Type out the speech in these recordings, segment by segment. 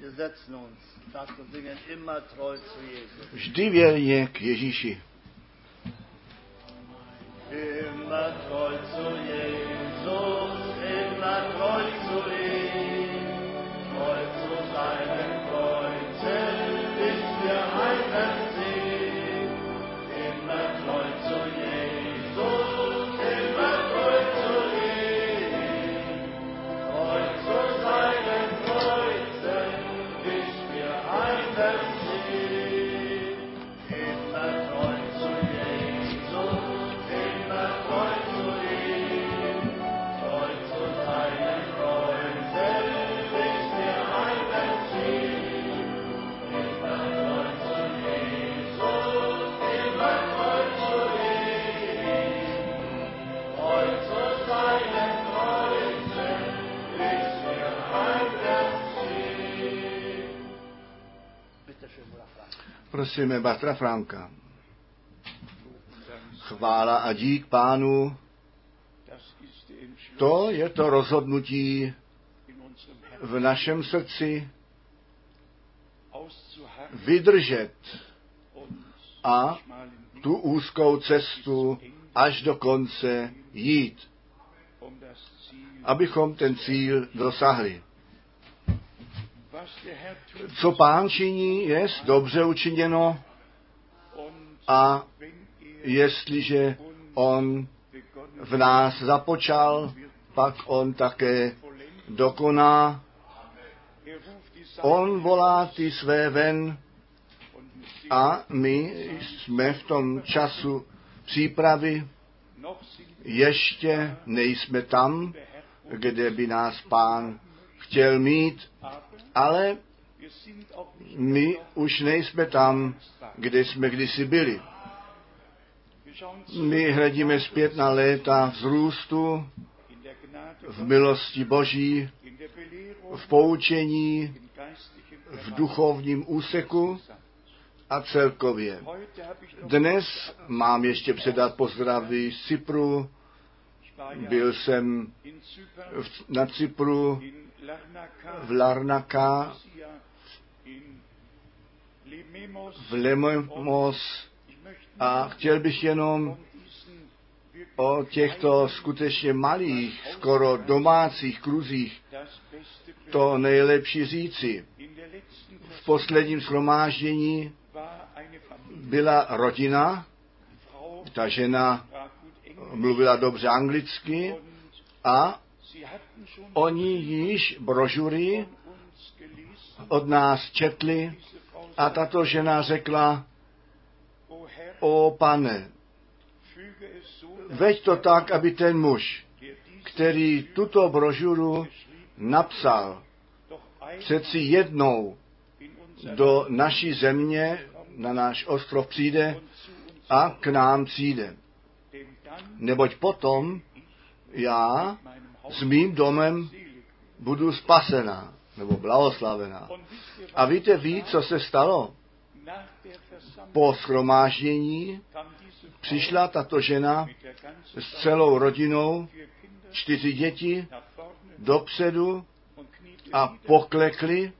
Wir setzen uns. Darfst du singen, immer treu zu Jesus. Vždy věrně k Ježíši. Immer treu zu Jesus, immer treu zu ihm, Prosíme Batra Franka. Chvála a dík pánu, to je to rozhodnutí v našem srdci vydržet a tu úzkou cestu až do konce jít, abychom ten cíl dosahli. Co pán činí, je dobře učiněno a jestliže on v nás započal, pak on také dokoná. On volá ty své ven a my jsme v tom času přípravy, ještě nejsme tam, kde by nás pán chtěl mít, ale my už nejsme tam, kde jsme kdysi byli. My hledíme zpět na léta vzrůstu, v milosti Boží, v poučení, v duchovním úseku a celkově. Dnes mám ještě předat pozdravy z Cypru. Byl jsem na Cypru v Larnaka, Lememos. v möchte a chtěl bych jenom o těchto skutečně malých, skoro domácích kruzích to nejlepší říci. V posledním shromáždění byla rodina, ta žena mluvila dobře anglicky a oni již brožury od nás četli a tato žena řekla, O pane, veď to tak, aby ten muž, který tuto brožuru napsal, přeci jednou do naší země, na náš ostrov přijde a k nám přijde. Neboť potom já s mým domem budu spasená nebo blahoslavená. A víte, ví, co se stalo? Po schromáždění přišla tato žena s celou rodinou, čtyři děti, dopředu a poklekli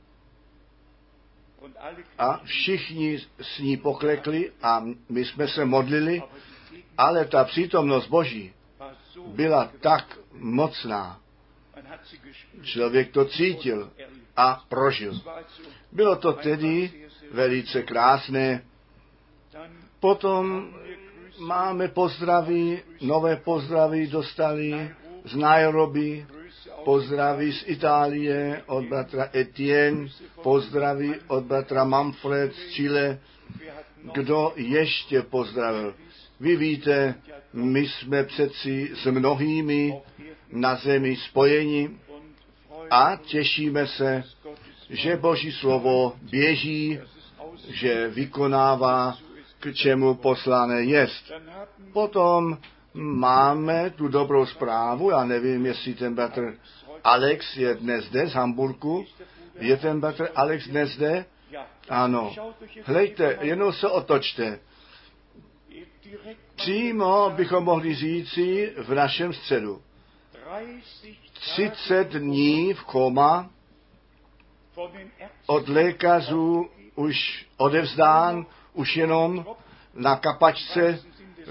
a všichni s ní poklekli a my jsme se modlili, ale ta přítomnost Boží byla tak mocná. Člověk to cítil a prožil. Bylo to tedy velice krásné. Potom máme pozdravy, nové pozdravy dostali z Nairobi, pozdraví z Itálie od bratra Etienne, pozdraví od bratra Manfred z Chile. Kdo ještě pozdravil? Vy víte, my jsme přeci s mnohými na zemi spojeni a těšíme se, že Boží slovo běží, že vykonává, k čemu poslané jest. Potom máme tu dobrou zprávu, já nevím, jestli ten bratr Alex je dnes zde z Hamburgu. Je ten bratr Alex dnes zde? Ano. Hlejte, jenom se otočte. Přímo bychom mohli říci v našem středu. 30 30 dní v koma od lékařů už odevzdán, už jenom na kapačce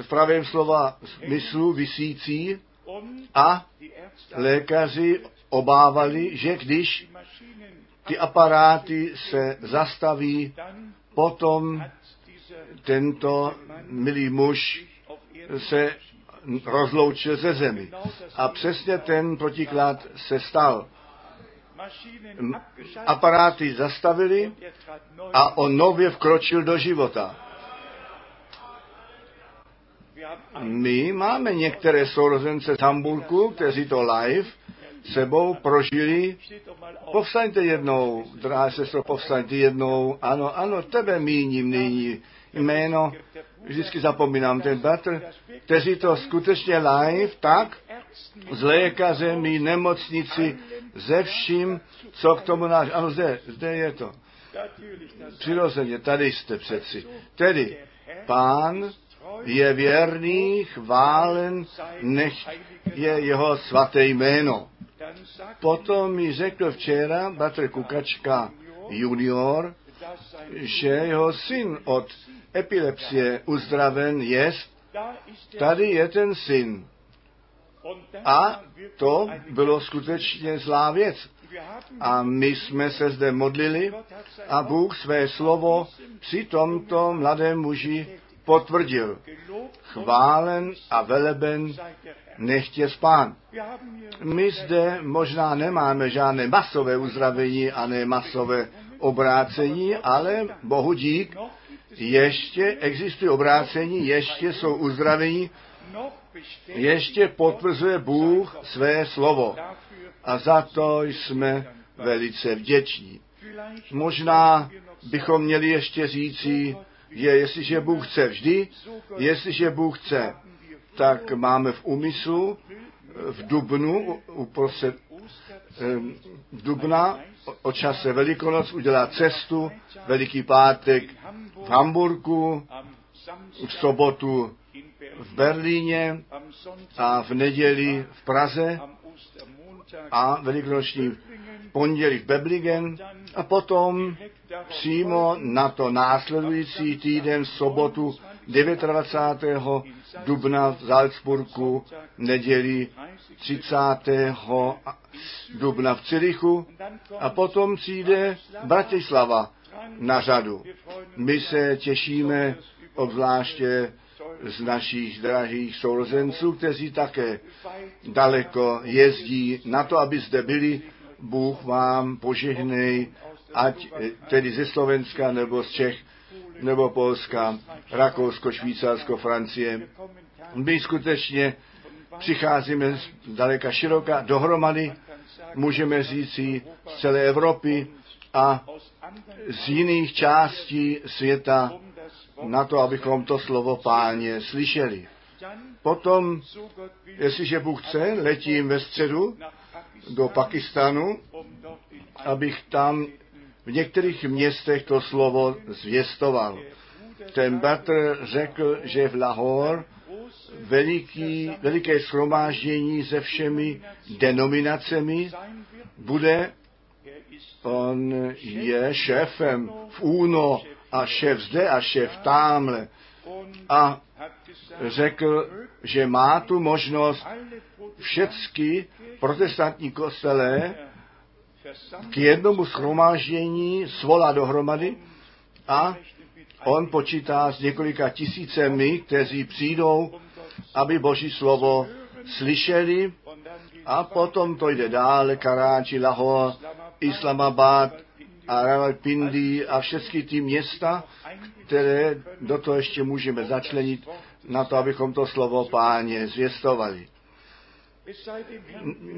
v pravém slova smyslu vysící a lékaři obávali, že když ty aparáty se zastaví, potom tento milý muž se rozloučil ze zemi. A přesně ten protiklad se stal. Aparáty zastavili a on nově vkročil do života. My máme některé sourozence z Hamburgu, kteří to live sebou prožili. Povstaňte jednou, drahá sestro, povstaňte jednou. Ano, ano, tebe míním nyní jméno, vždycky zapomínám ten bratr, kteří to skutečně live, tak s lékařemi, nemocnici, ze vším, co k tomu náš. Ano, zde, zde je to. Přirozeně, tady jste přeci. Tedy, pán je věrný, chválen, nech je jeho svaté jméno. Potom mi řekl včera bratr Kukačka junior, že jeho syn od epilepsie uzdraven jest, tady je ten syn. A to bylo skutečně zlá věc. A my jsme se zde modlili a Bůh své slovo při tomto mladém muži potvrdil. Chválen a veleben nechtě spán. My zde možná nemáme žádné masové uzdravení a ne masové obrácení, ale bohu dík, ještě existuje obrácení, ještě jsou uzdravení, ještě potvrzuje Bůh své slovo. A za to jsme velice vděční. Možná bychom měli ještě říci, je, jestliže Bůh chce vždy, jestliže Bůh chce, tak máme v úmyslu v Dubnu, uprostřed Dubna o čase Velikonoc udělat cestu, Veliký pátek v Hamburgu, v sobotu v Berlíně a v neděli v Praze a velikonoční pondělí v Bebligen a potom přímo na to následující týden v sobotu 29. dubna v Salzburgu, neděli 30. dubna v Cirichu a potom přijde Bratislava na řadu. My se těšíme obzvláště z našich drahých sourozenců, kteří také daleko jezdí na to, aby zde byli. Bůh vám požehnej, ať tedy ze Slovenska nebo z Čech nebo Polska, Rakousko, Švýcarsko, Francie. My skutečně přicházíme daleka široka dohromady, můžeme říci z celé Evropy a z jiných částí světa na to, abychom to slovo páně slyšeli. Potom, jestliže Bůh chce, letím ve středu do Pakistanu, abych tam v některých městech to slovo zvěstoval. Ten bratr řekl, že v Lahore veliký, veliké schromáždění se všemi denominacemi bude, on je šéfem v úno a šéf zde a šéf tamhle. A řekl, že má tu možnost všechny protestantní kostele k jednomu schromáždění svolá dohromady a on počítá s několika tisícemi, kteří přijdou, aby Boží slovo slyšeli a potom to jde dále, Karáči, Lahore, Islamabad a Rawalpindi a všechny ty města, které do toho ještě můžeme začlenit na to, abychom to slovo páně zvěstovali.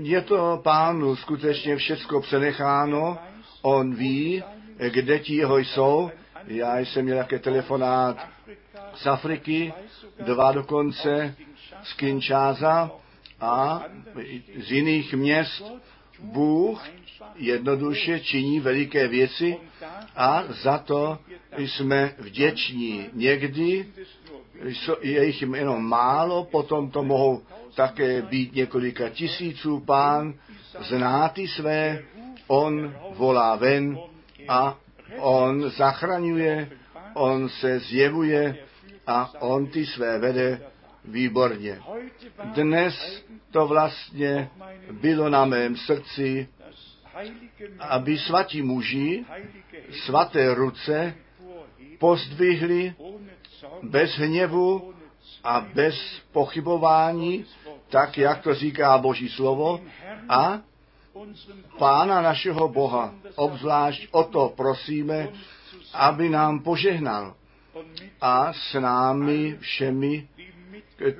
Je to pánu skutečně všecko přenecháno, on ví, kde ti jeho jsou. Já jsem měl také telefonát z Afriky, dva dokonce z Kinshasa a z jiných měst. Bůh jednoduše činí veliké věci a za to jsme vděční. Někdy je jich jenom málo, potom to mohou také být několika tisíců. Pán zná ty své on volá ven a on zachraňuje, on se zjevuje a on ty své vede výborně. Dnes to vlastně bylo na mém srdci, aby svatí muži svaté ruce pozdvihli bez hněvu a bez pochybování, tak jak to říká Boží slovo, a Pána našeho Boha obzvlášť o to prosíme, aby nám požehnal. A s námi všemi,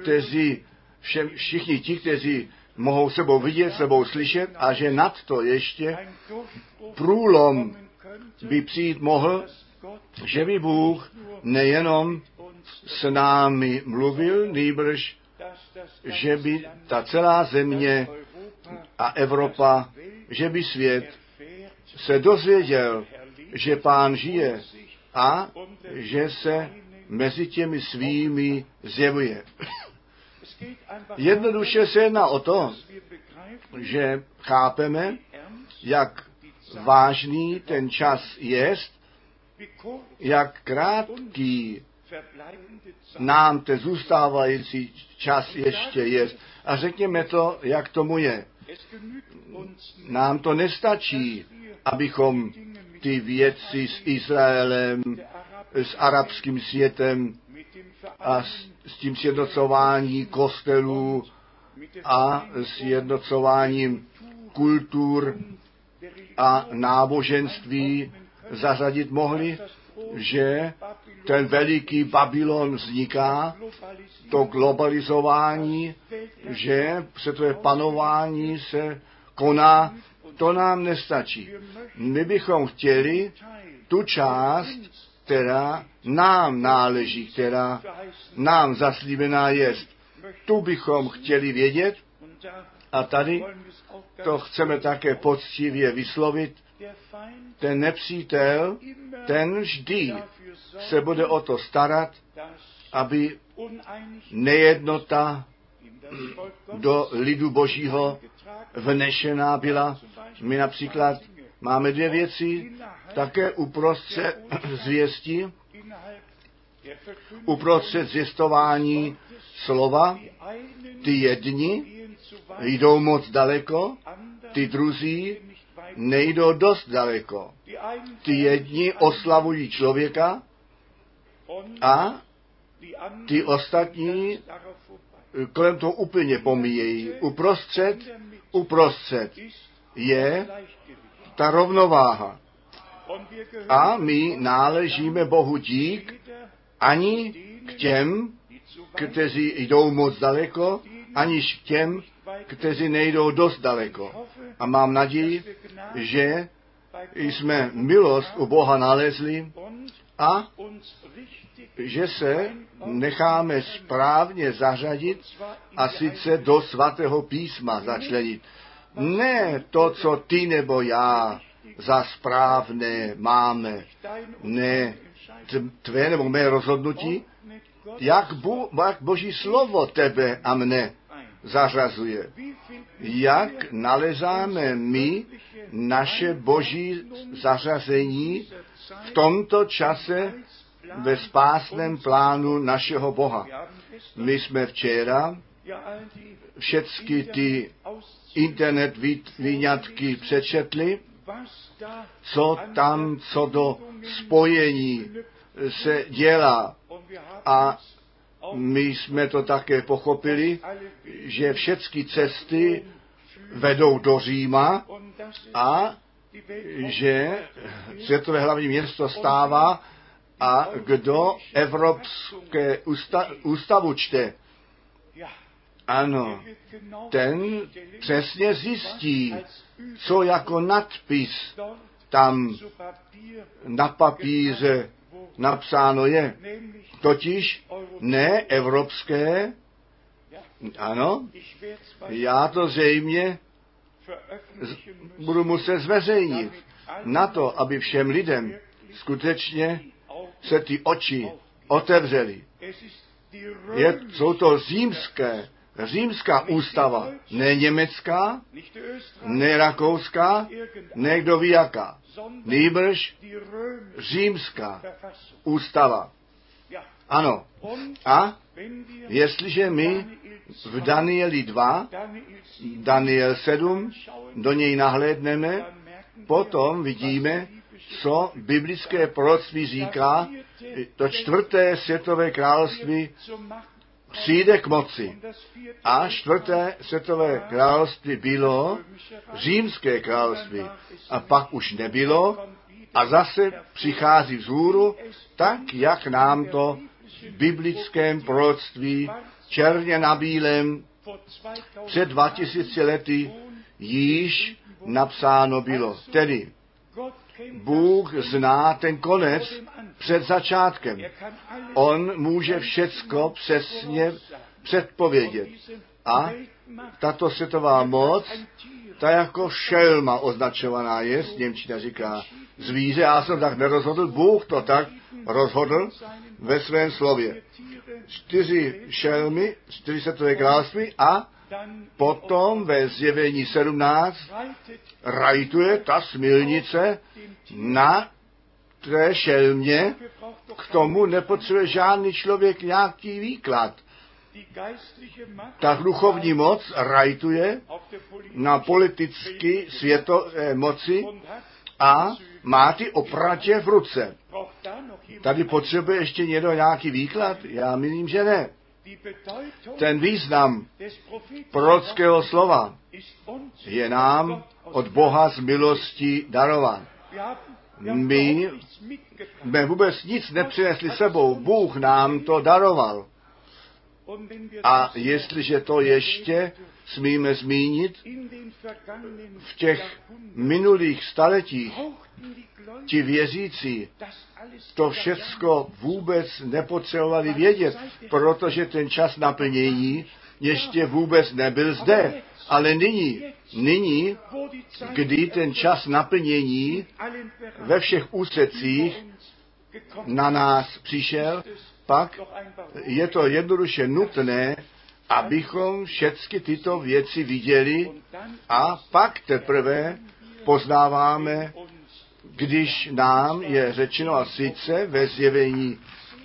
kteří, všem, všichni ti, kteří mohou sebou vidět, sebou slyšet a že nad to ještě průlom by přijít mohl, že by Bůh nejenom s námi mluvil, nýbrž, že by ta celá země a Evropa, že by svět se dozvěděl, že pán žije a že se mezi těmi svými zjevuje. Jednoduše se jedná o to, že chápeme, jak vážný ten čas je, jak krátký nám ten zůstávající čas ještě je. A řekněme to, jak tomu je. Nám to nestačí, abychom ty věci s Izraelem, s arabským světem a s, tím sjednocování kostelů a s jednocováním kultur a náboženství zařadit mohli, že ten veliký Babylon vzniká, to globalizování, že světové panování se koná, to nám nestačí. My bychom chtěli tu část, která nám náleží, která nám zaslíbená je. Tu bychom chtěli vědět a tady to chceme také poctivě vyslovit. Ten nepřítel, ten vždy se bude o to starat, aby nejednota do lidu božího vnešená byla. My například máme dvě věci, také uprostřed zvěsti, uprostřed zvěstování slova, ty jedni jdou moc daleko, ty druzí nejdou dost daleko. Ty jedni oslavují člověka a ty ostatní kolem toho úplně pomíjejí. Uprostřed, uprostřed je ta rovnováha. A my náležíme Bohu dík ani k těm, kteří jdou moc daleko, aniž k těm, kteří nejdou dost daleko. A mám naději, že jsme milost u Boha nalezli a že se necháme správně zařadit a sice do svatého písma začlenit. Ne to, co ty nebo já za správné máme, ne tvé nebo mé rozhodnutí, jak, bo, jak Boží slovo tebe a mne zařazuje. Jak nalezáme my naše boží zařazení v tomto čase ve spásném plánu našeho Boha. My jsme včera všechny ty internet výňatky přečetli, co tam, co do spojení se dělá. A my jsme to také pochopili, že všechny cesty vedou do Říma a že světové hlavní město stává a kdo Evropské ústa, ústavu čte, ano, ten přesně zjistí, co jako nadpis tam na papíře napsáno je. Totiž ne evropské, ano, já to zřejmě budu muset zveřejnit na to, aby všem lidem skutečně se ty oči otevřely. Je, jsou to římské římská ústava, ne německá, ne rakouská, ne kdo ví jaká. römische římská ústava. Ano. A jestliže my v 2, Danieli 2, Daniel 7 Daniel 7, anschauen, do něj nahlédneme, potom vidíme, co biblické proroctví říká, to čtvrté světové království přijde k moci. A čtvrté světové království bylo římské království. A pak už nebylo a zase přichází vzhůru, tak jak nám to v biblickém proroctví černě na bílém Vor 2000 před 2000 lety již napsáno bylo. Tedy Bůh zná ten konec před začátkem. On může všecko přesně předpovědět. A tato světová moc, ta jako šelma označovaná je, Němčina říká zvíře, já jsem tak nerozhodl, Bůh to tak rozhodl ve svém slově. Čtyři šelmy, čtyři světové království a potom ve zjevení 17 reitet rajtuje ta smilnice na té šelmě, k tomu nepotřebuje žádný člověk nějaký výklad. Ta duchovní moc rajtuje na politicky světo eh, moci a má ty opratě v ruce. Tady potřebuje ještě někdo nějaký výklad? Já myslím, že ne. Ten význam prorockého slova je nám od Boha z milostí haben My jsme vůbec nic nepřinesli sebou. Bůh nám to daroval. A jestliže to ještě smíme zmínit, v těch minulých staletích ti věřící to všecko vůbec nepotřebovali vědět, protože ten čas naplnění ještě vůbec nebyl zde. Ale nyní, nyní, kdy ten čas naplnění ve všech úsecích na nás přišel, pak je to jednoduše nutné, abychom všechny tyto věci viděli a pak teprve poznáváme, když nám je řečeno a sice ve zjevení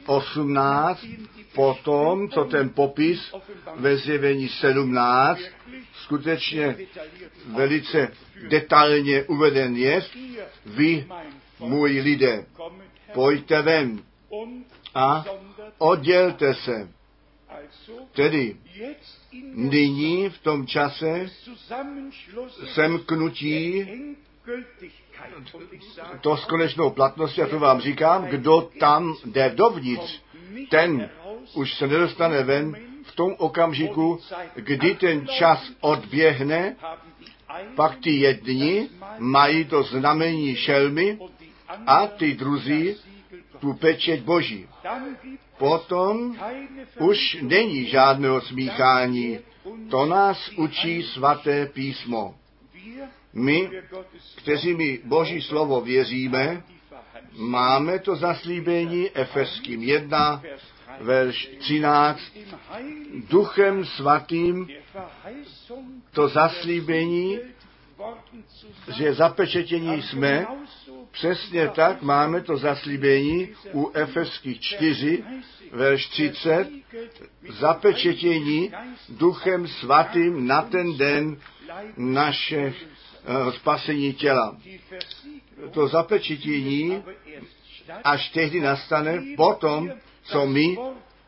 18, potom, co ten popis ve zjevení 17 skutečně velice detailně uveden je, vy, můj lidé, pojďte ven a oddělte se. Tedy nyní v tom čase semknutí to s konečnou platností, a to vám říkám, kdo tam jde dovnitř, ten už se nedostane ven v tom okamžiku, kdy ten čas odběhne, pak ty jedni mají to znamení šelmy a ty druzí tu pečeť boží. Potom už není žádného smíchání. To nás učí svaté písmo. My, kteří mi Boží slovo věříme, máme to zaslíbení Efeským 1, Vers 3. verš 13, Im Heiligen duchem svatým to zaslíbení, že zapečetění jsme, přesně tak máme to zaslíbení u Efeských 4, verš 30, zapečetění duchem svatým na ten den naše uh, spasení těla. To zapečetění až tehdy nastane potom, co my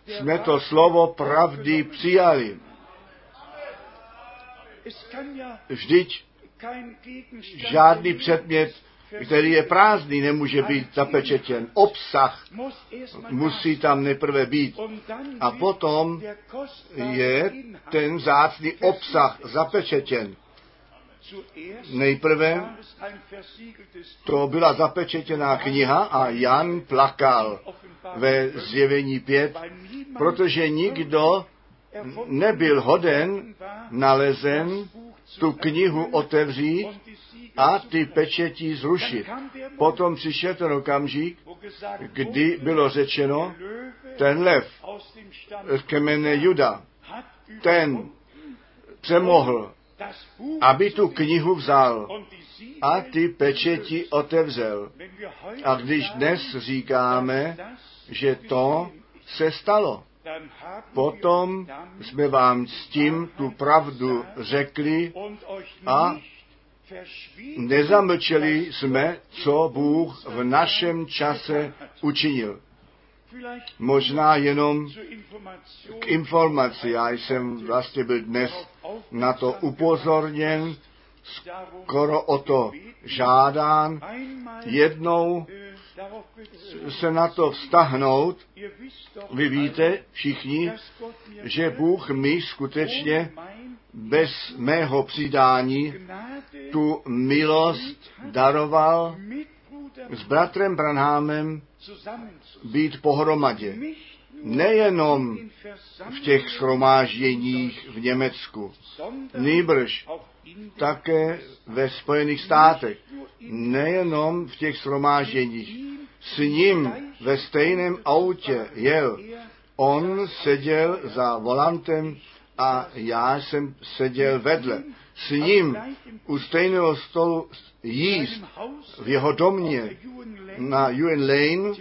jsme to slovo pravdy přijali. Vždyť žádný předmět, který je prázdný, nemůže být zapečetěn. Obsah musí tam nejprve být. A potom je ten zácný obsah zapečetěn. Nejprve to byla zapečetěná kniha a Jan plakal ve zjevení 5, weil niemand protože nikdo nebyl hoden nalezen tu knihu otevřít a ty pečetí zrušit. Potom přišel ten okamžik, kdy bylo řečeno, ten lev z kmene Juda, ten přemohl, aby tu knihu vzal a ty pečeti otevřel. A když dnes říkáme, že to se stalo, potom jsme vám s tím tu pravdu řekli a nezamlčeli jsme, co Bůh v našem čase učinil. Možná jenom k informaci. Já jsem vlastně byl dnes na to upozorněn, skoro o to žádán, jednou. Se na to vztahnout. Vy víte všichni, že Bůh mi skutečně bez mého přidání tu milost daroval s bratrem Branhámem být pohromadě. Nejenom v těch schromážděních v Německu, nýbrž také ve Spojených státech. Nejenom v těch schromážděních. S ním ve stejném autě jel. On seděl za volantem a já jsem seděl vedle. S ním u stejného stolu jíst v jeho domě na UN Lane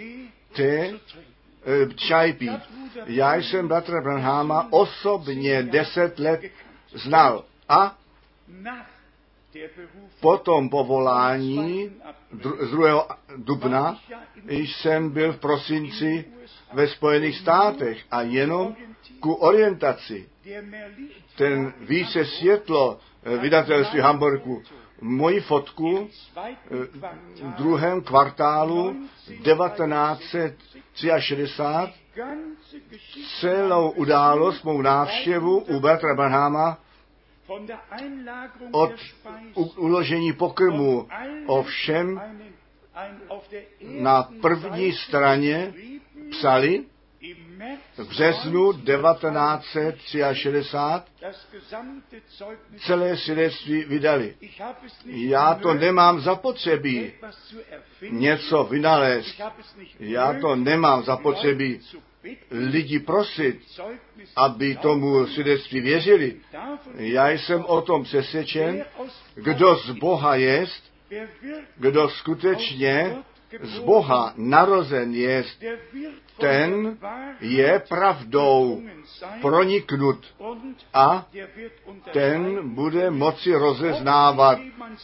té eh, čaj pít. Já jsem bratra Branhama osobně deset let znal a nach der Berufung po tom povolání z 2. dubna jsem byl v prosinci ve Spojených státech a jenom ku orientaci ten více světlo eh, vydatelství Hamburgu moji fotku eh, v druhém kvartálu 1963 ganze Geschichte celou událost, mou návštěvu u Bertra Einlagerung od uložení pokrmu o všem na první straně psali v březnu 1963 das gesamte Zeugnis. celé svědectví vydali. Já to nemám zapotřebí něco vynalézt. Já to nemám zapotřebí lidi prosit, aby tomu svědectví věřili. Já jsem o tom přesvědčen, kdo z Boha jest, kdo skutečně z Boha narozen jest, ten je pravdou proniknut a ten bude moci rozeznávat,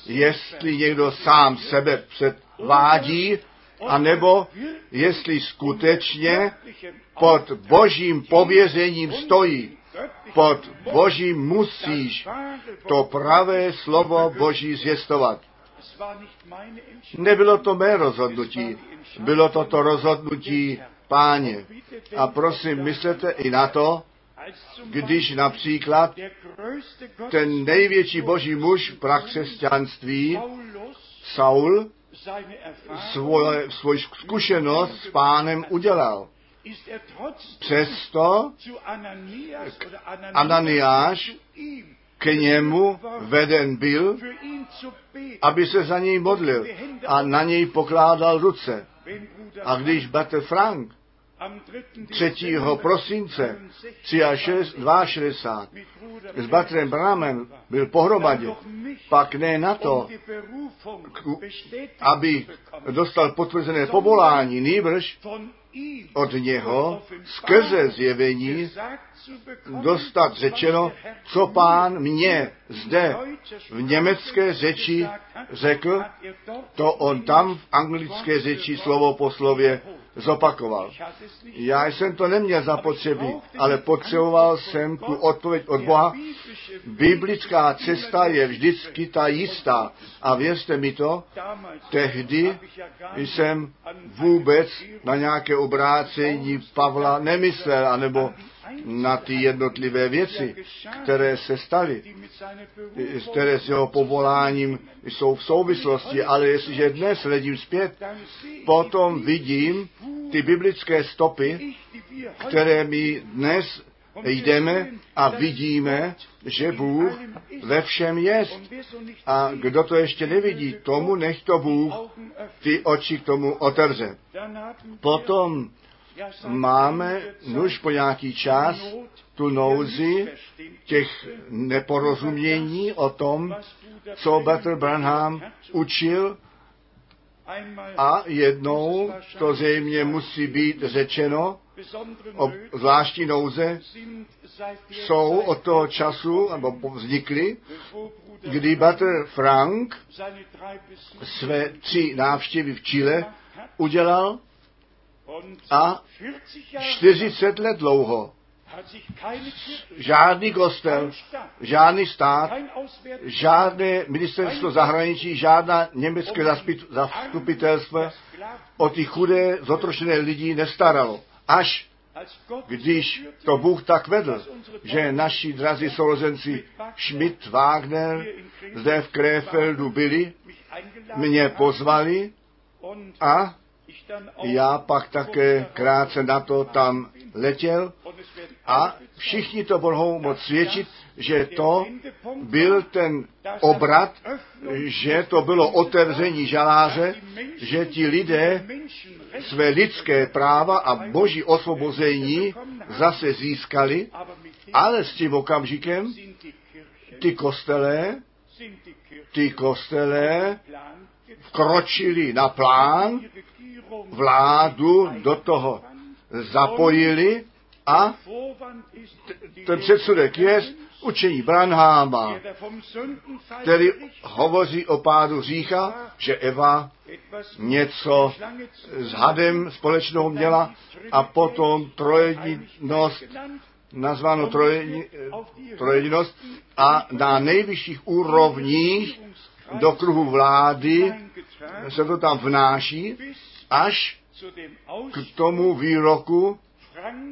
jestli někdo sám sebe předvádí, anebo jestli skutečně pod božím pověřením stojí. Pod božím musíš to pravé slovo boží zjistovat. Nebylo to mé rozhodnutí, bylo to to rozhodnutí páně. A prosím, myslete i na to, když například ten největší boží muž prakřesťanství, Paulus Saul, svoje, svou zkušenost s pánem udělal. er Přesto Ananiáš k němu veden byl, aby se za něj modlil a na něj pokládal ruce. A když Bratr Frank 3. prosince 62 mit Bruder s Batrem Bramem byl pohromadě, pak ne na to, um aby dostal potvrzené povolání, nýbrž od něho skrze zjevení dostat řečeno, co pán mě zde v německé řeči řekl, er to on tam v anglické řeči slovo po slově zopakoval. Já jsem to neměl zapotřebí, ale potřeboval jsem tu odpověď od Boha. Biblická cesta je vždycky ta jistá. A věřte mi to, tehdy jsem vůbec na nějaké obrácení Pavla nemyslel, anebo na ty jednotlivé věci, které se staly, které s jeho povoláním jsou v souvislosti, ale jestliže dnes hledím zpět, potom vidím ty biblické stopy, které my dnes jdeme a vidíme, že Bůh ve všem jest. A kdo to ještě nevidí, tomu nech to Bůh ty oči k tomu otevře. Potom máme nuž po nějaký čas tu nouzi těch neporozumění o tom, co Butler Branham učil. A jednou to zřejmě musí být řečeno, o zvláštní nouze jsou od toho času, nebo vznikly, kdy Butler Frank své tři návštěvy v Chile udělal a 40 let dlouho žádný kostel, žádný stát, žádné ministerstvo zahraničí, žádná německé zastupitelstvo o ty chudé, zotročené lidi nestaralo. Až když to Bůh tak vedl, že naši drazí sourozenci Schmidt, Wagner zde v Krefeldu byli, mě pozvali a já pak také krátce na to tam letěl a všichni to mohou moc svědčit, že to byl ten obrat, že to bylo otevření žaláře, že ti lidé své lidské práva a boží osvobození zase získali, ale s tím okamžikem ty kostelé, ty kostelé vkročili na plán, vládu do toho zapojili a ten předsudek je učení Branháma, který hovoří o pádu řícha, že Eva něco s hadem společnou měla a potom trojedinost, nazváno trojedinost a na nejvyšších úrovních do kruhu vlády se to tam vnáší, až k tomu výroku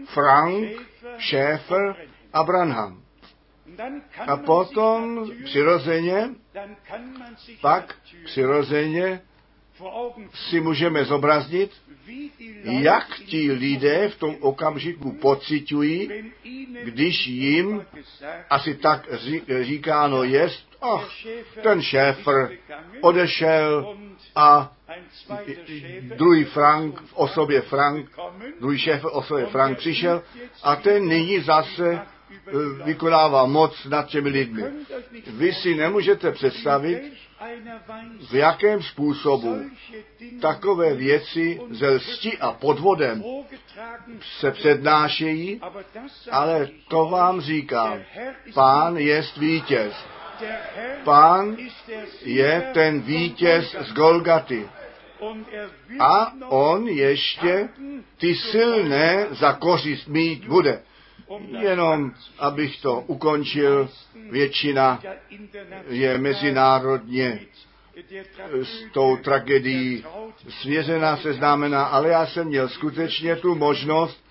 Frank, Schäfer a Branham. A potom přirozeně, pak přirozeně si můžeme zobraznit, jak ti lidé v tom okamžiku pocitují, když jim asi tak říkáno jest, ach, ten šéfr odešel a druhý Frank v osobě Frank, druhý šéf v osobě Frank přišel a ten nyní zase vykonává moc nad těmi lidmi. Vy si nemůžete představit, v jakém způsobu takové věci ze lsti a podvodem se přednášejí, ale to vám říkám, pán jest vítěz. Pán je ten vítěz z Golgaty. A on ještě ty silné za kořist mít bude. Jenom, abych to ukončil, většina je mezinárodně s tou tragedií svěřená, seznámená, ale já jsem měl skutečně tu možnost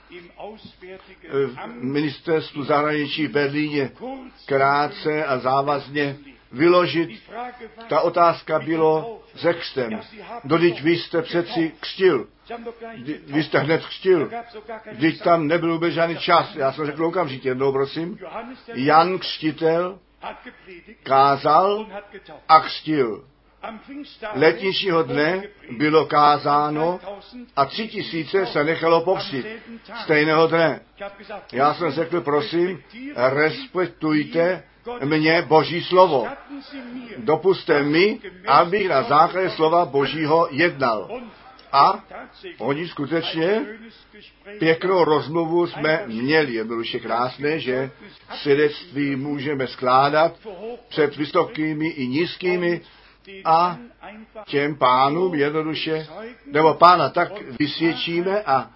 v ministerstvu zahraničí v Berlíně krátce a závazně vyložit. Ta otázka bylo s extem. Dodyť vy jste přeci křtil. Vy jste hned křtil. Vždyť tam nebyl vůbec žádný čas. Já jsem řekl okamžitě, jednou prosím. Jan křtitel kázal a křtil. Letničního dne bylo kázáno a tři tisíce se nechalo pokřtit stejného dne. Já jsem řekl, prosím, respektujte mě Boží slovo. Dopuste mi, abych na základě slova Božího jednal. A oni skutečně pěknou rozmluvu jsme měli. Je bylo krásné, že svědectví můžeme skládat před vysokými i nízkými a těm pánům jednoduše, nebo pána tak vysvědčíme a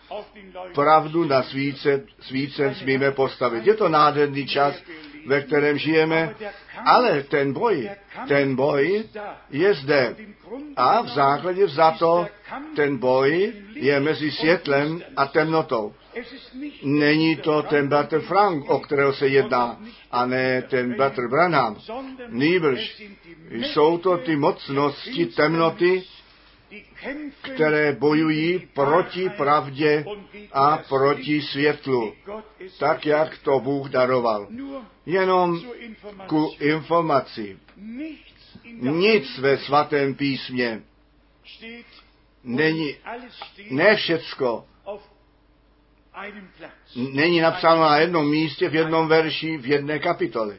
pravdu na svíce, svícen smíme postavit. Je to nádherný čas, ve kterém žijeme, ale ten boj, ten boj je zde. A v základě vzato ten boj je mezi světlem a temnotou. Není to ten Bratr Frank, o kterého se jedná, a ne ten Bratr Branham. Nýbrž jsou to ty mocnosti temnoty, které bojují proti pravdě a proti světlu, tak jak to Bůh daroval. Jenom ku informaci. Nic ve svatém písmě není, ne všecko není napsáno na jednom místě, v jednom verši, v jedné kapitole.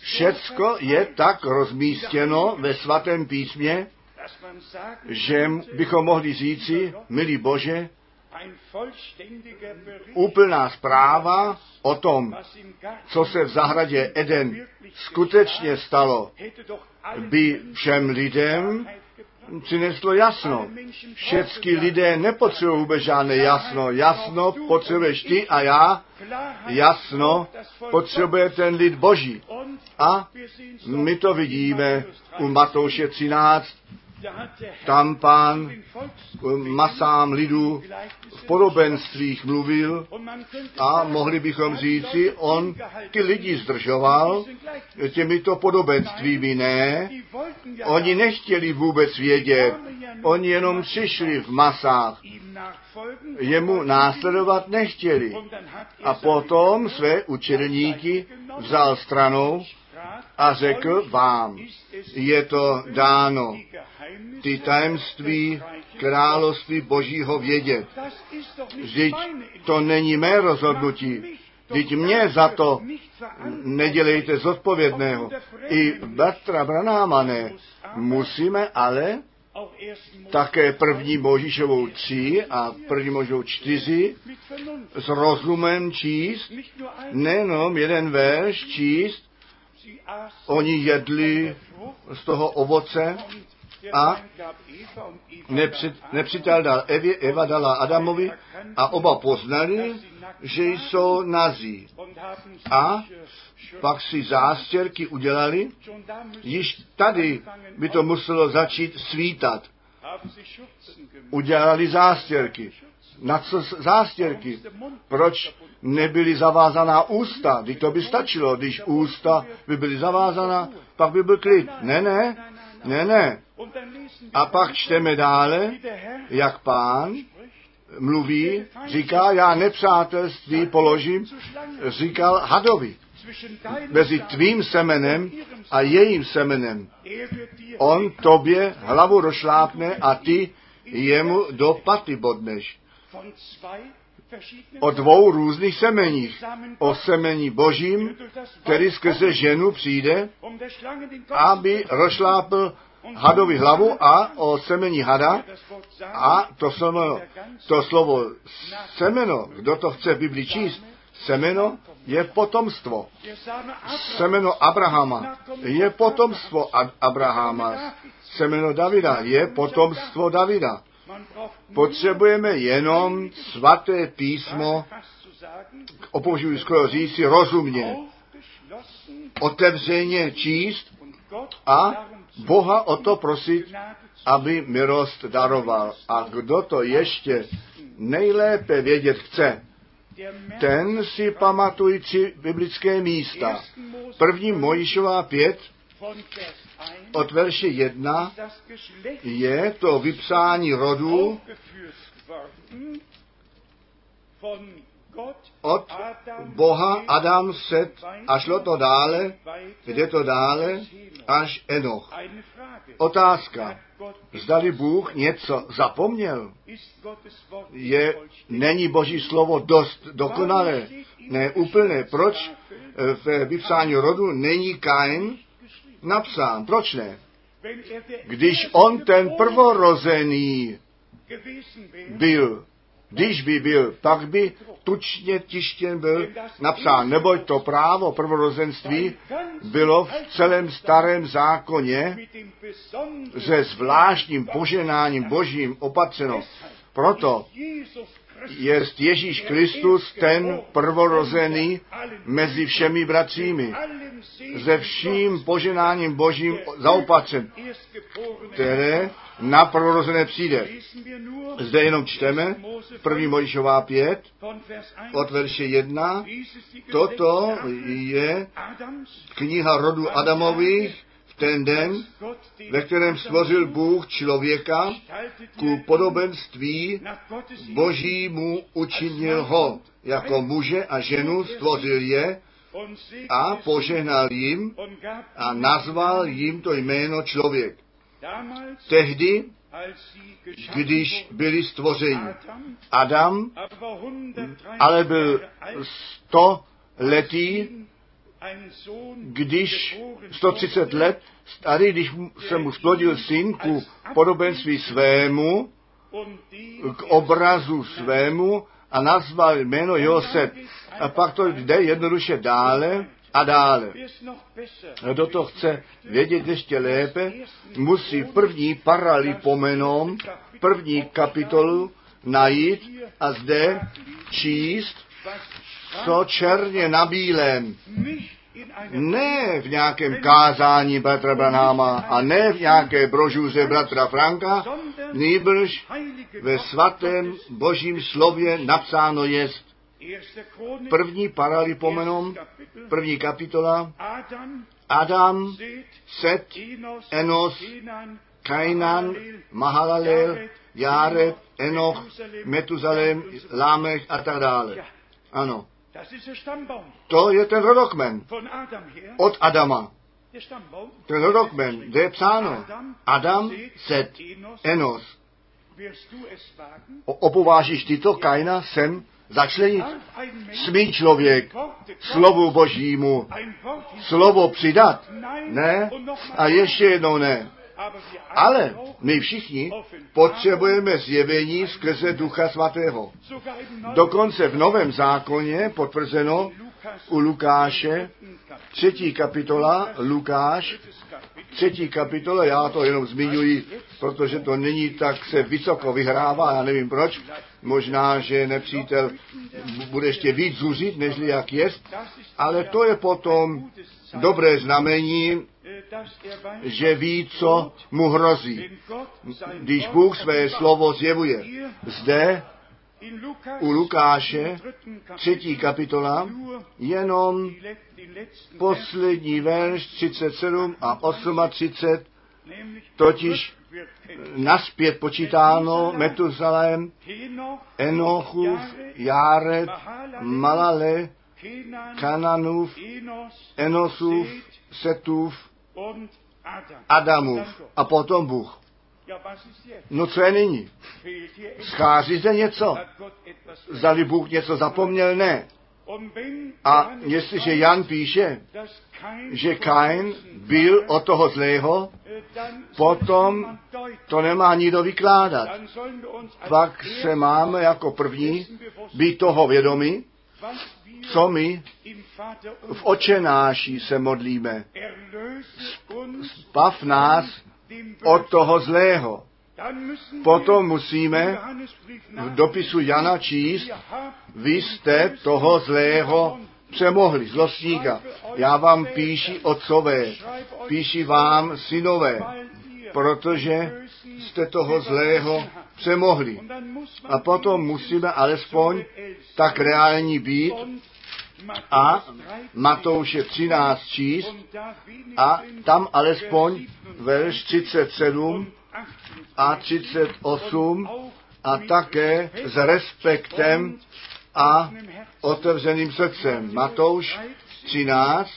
Všecko je tak rozmístěno ve svatém písmě, že bychom mohli říci, milý Bože, úplná zpráva o tom, co se v zahradě Eden skutečně stalo, by všem lidem přineslo jasno. Všechny lidé nepotřebují vůbec žádné jasno. Jasno potřebuješ ty a já, jasno potřebuje ten lid Boží. A my to vidíme u 13. Matouše 13, Tam pán k masám lidu v podobenstvích mluvil a mohli bychom říci, on ty lidi zdržoval těmito podobenstvími, ne? Oni nechtěli vůbec vědět, oni jenom přišli v masách, jemu následovat nechtěli. A potom své učedníky vzal stranou a řekl vám, je to dáno ty tajemství království Božího vědět. Vždyť to není mé rozhodnutí. Vždyť mě za to nedělejte zodpovědného. I bratra Branáma ne. Musíme ale také první Božíšovou tři a první Božíšovou čtyři s rozumem číst, nejenom jeden verš číst, oni jedli z toho ovoce a nepři, nepřítel dal Evě, Eva dala Adamovi a oba poznali, že jsou nazí. A Pak si zástěrky udělali, již tady by to muselo začít svítat. Udělali zástěrky. Na co zástěrky? Proč nebyly zavázaná ústa? Když to by stačilo, když ústa by byly zavázaná, pak by byl klid. Ne, ne, ne, ne. A pak čteme dále, jak pán mluví, říká, já nepřátelství položím, říkal hadovi, mezi tvým semenem a jejím semenem. On tobě hlavu rošlápne a ty jemu do paty bodneš. O dvou různých semeních. O semení božím, který skrze ženu přijde, aby rošlápl hadovi hlavu a o semení hada a to slovo, to slovo semeno, kdo to chce v Biblii číst, semeno je potomstvo. Semeno Abrahama je potomstvo Abrahama. Semeno Davida je potomstvo Davida. Potřebujeme jenom svaté písmo, opoužuji skoro říci rozumně, otevřeně číst a Boha o to prosit, aby milost daroval. A kdo to ještě nejlépe vědět chce, ten si pamatuje tři biblické místa. První Mojišová 5 von Vers 1 od verše 1 das Geschlecht je to vypsání Gott od Boha Adam, Set a šlo to dále, jde to dále až Enoch. Otázka, zdali Bůh něco zapomněl, je, není Boží slovo dost dokonalé, ne úplné. Proč eh, v vypsání rodu není Kain napsán? Proč ne? Er Když on ten prvorozený byl, když by byl, pak by tučně tištěn byl napsán, neboť to právo prvorozenství bylo v celém starém zákoně se zvláštním poženáním božím opatřeno. Proto Je Ježíš Kristus ten prvorozený mezi všemi bratřími, ze vším poženáním božím zaopatřen, které na prvorozené přijde. Zde jenom čteme, první Mojišová 5, von Vers 1 od verše 1, Dies ist die toto je kniha rodu Adamových ten den, ve kterém stvořil Bůh člověka, ku podobenství božímu učinil ho. Jako muže a ženu stvořil je a požehnal jim a nazval jim to jméno člověk. Tehdy když byli stvořeni. Adam Adam aber war 130 ale byl 100 letý, když geboren 130 wurde, let starý, když se mu splodil syn ku podobenství svému, k obrazu svému a nazval jméno Josef. A pak to jde jednoduše dále a dále. Kdo to chce vědět ještě lépe, musí první paralipomenon, první kapitolu najít a zde číst, co černě na bílém. Ne v nějakém kázání bratra Branhama a ne v nějaké brožuře bratra Franka, heilige ve svatém božím slově napsáno jest první Kapitel, první kapitola, Adam, Set, Enos, Kainan, Mahalalel, Járet, Enoch, Metuzalem, Lámech a tak dále. Ano, to je ten rodokmen. Od Adama. Ten rodokmen, kde je psáno? Adam, Set, Enos. Opovážíš ty to Kaina sem začlenit? Smí člověk slovu božímu. Slovo přidat? Ne? A ještě jednou ne. Ale my všichni potřebujeme zjevení skrze Ducha Svatého. Dokonce v Novém zákoně potvrzeno u Lukáše, třetí kapitola, Lukáš, třetí kapitola, já to jenom zmiňuji, protože to není tak se vysoko vyhrává, já nevím proč. Možná, že nepřítel bude ještě víc zuřit, nežli jak jest, ale to je potom dobré znamení, že ví, co mu hrozí, když Bůh své slovo zjevuje. Zde u Lukáše, třetí kapitola, jenom poslední verš 37 a 38, Vers, nämlich totiž naspět počítáno Metuzalem, Enochův, Járet, Malale, Kananův, Enos, Enosův, Setův. Adamův a potom Bůh. No co je nyní? Schází zde něco? Zdali Bůh něco zapomněl? Ne. A jestliže Jan píše, že Kain byl od toho zlého, potom to nemá nikdo vykládat. Pak se máme jako první být toho vědomi, co my v očenáší se modlíme. erlöse uns Pav nás od toho zlého. Potom musíme v dopisu Jana číst, vy jste toho zlého přemohli, zlostníka. Já vám píši otcové, píši vám synové, protože jste toho zlého přemohli. A potom musíme alespoň tak reální být a Matthäus 13 Matouše 13 číst a tam alespoň Vers 27 verš 37 und a 28 38 und auch a také s respektem a otevřeným srdcem. Matouš 13,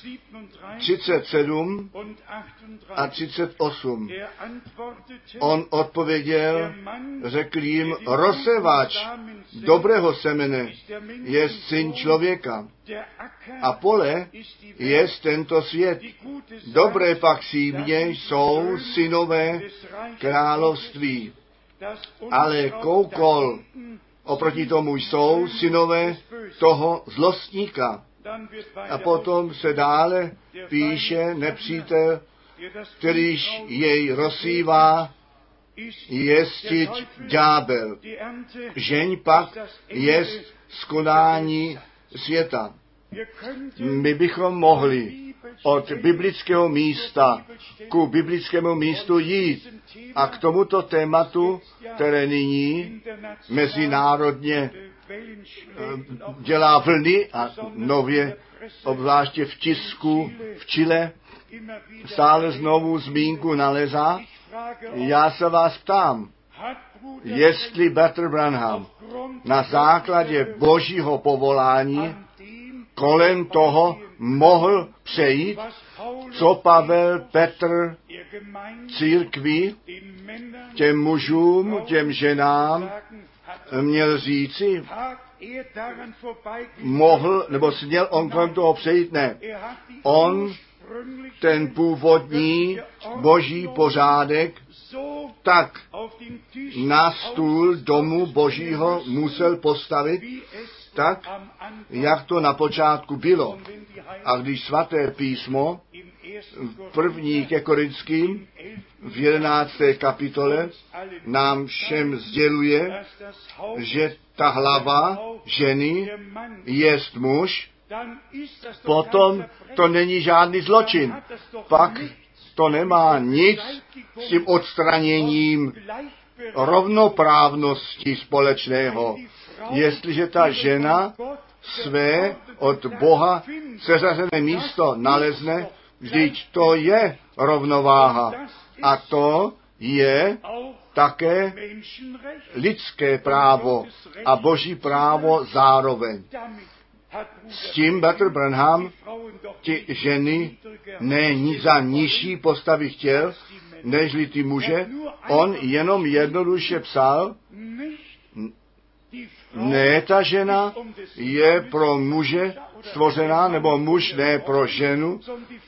37 37 und a 38. 38. Er antwortete, On odpověděl, řekl jim, sät, dobrého semene je syn člověka a pole je tento svět. Dobré pak símě jsou synové království, ale koukol oproti tomu jsou synové toho zlostníka. A potom se dále píše nepřítel, kterýž jej rozsývá, jestiť ďábel. Žeň pak jest skonání světa. My bychom mohli od biblického místa ku biblickému místu jít a k tomuto tématu, které nyní mezinárodně dělá vlny a nově, obzvláště v tisku v Chile, stále znovu zmínku nalezá. Já se vás ptám, jestli Bratr Branham na základě božího povolání kolem toho mohl přejít, co Pavel, Petr, Männern, těm mužům, těm ženám. Měl říci, mohl, nebo směl on kolem toho přejít? Ne. On ten původní boží pořádek tak na stůl domu božího musel postavit, tak, jak to na počátku bylo. A když svaté písmo první ke Korinským v 11. kapitole nám všem sděluje, že ta hlava ženy jest muž, potom to není žádný zločin. Pak to nemá nic s tím odstraněním rovnoprávnosti společného. Jestliže ta žena své od Boha seřazené místo nalezne, vždyť to je rovnováha. A to je také lidské právo a boží právo zároveň. S tím Bratr Branham ti ženy ne ni za nižší postavy chtěl, nežli ty muže. On jenom jednoduše psal, ne ta žena je pro muže stvořená, nebo muž ne pro ženu,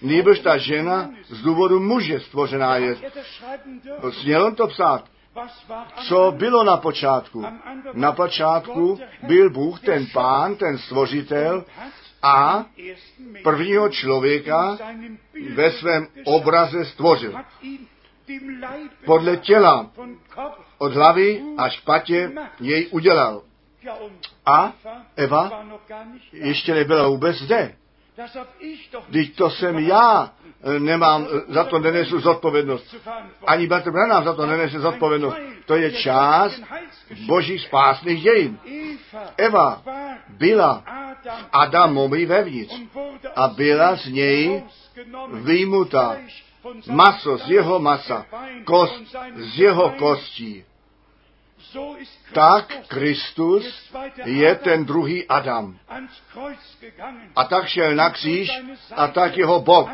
nýbrž ta žena z důvodu muže stvořená je. Směl on to psát. Co bylo na počátku? Na počátku byl Bůh ten pán, ten stvořitel a prvního člověka ve svém obraze stvořil. Podle těla, od hlavy až patě jej udělal. A Eva ještě nebyla vůbec zde. Teď to jsem já, nemám, za to nenesu zodpovědnost. Ani Bratr Branham za to nenese zodpovědnost. To je část božích spásných dějin. Eva byla v Adamovi vevnitř a byla z něj vyjmuta maso z jeho masa, kost z jeho kostí. Tak Kristus je ten druhý Adam. A tak šel na kříž a tak jeho bok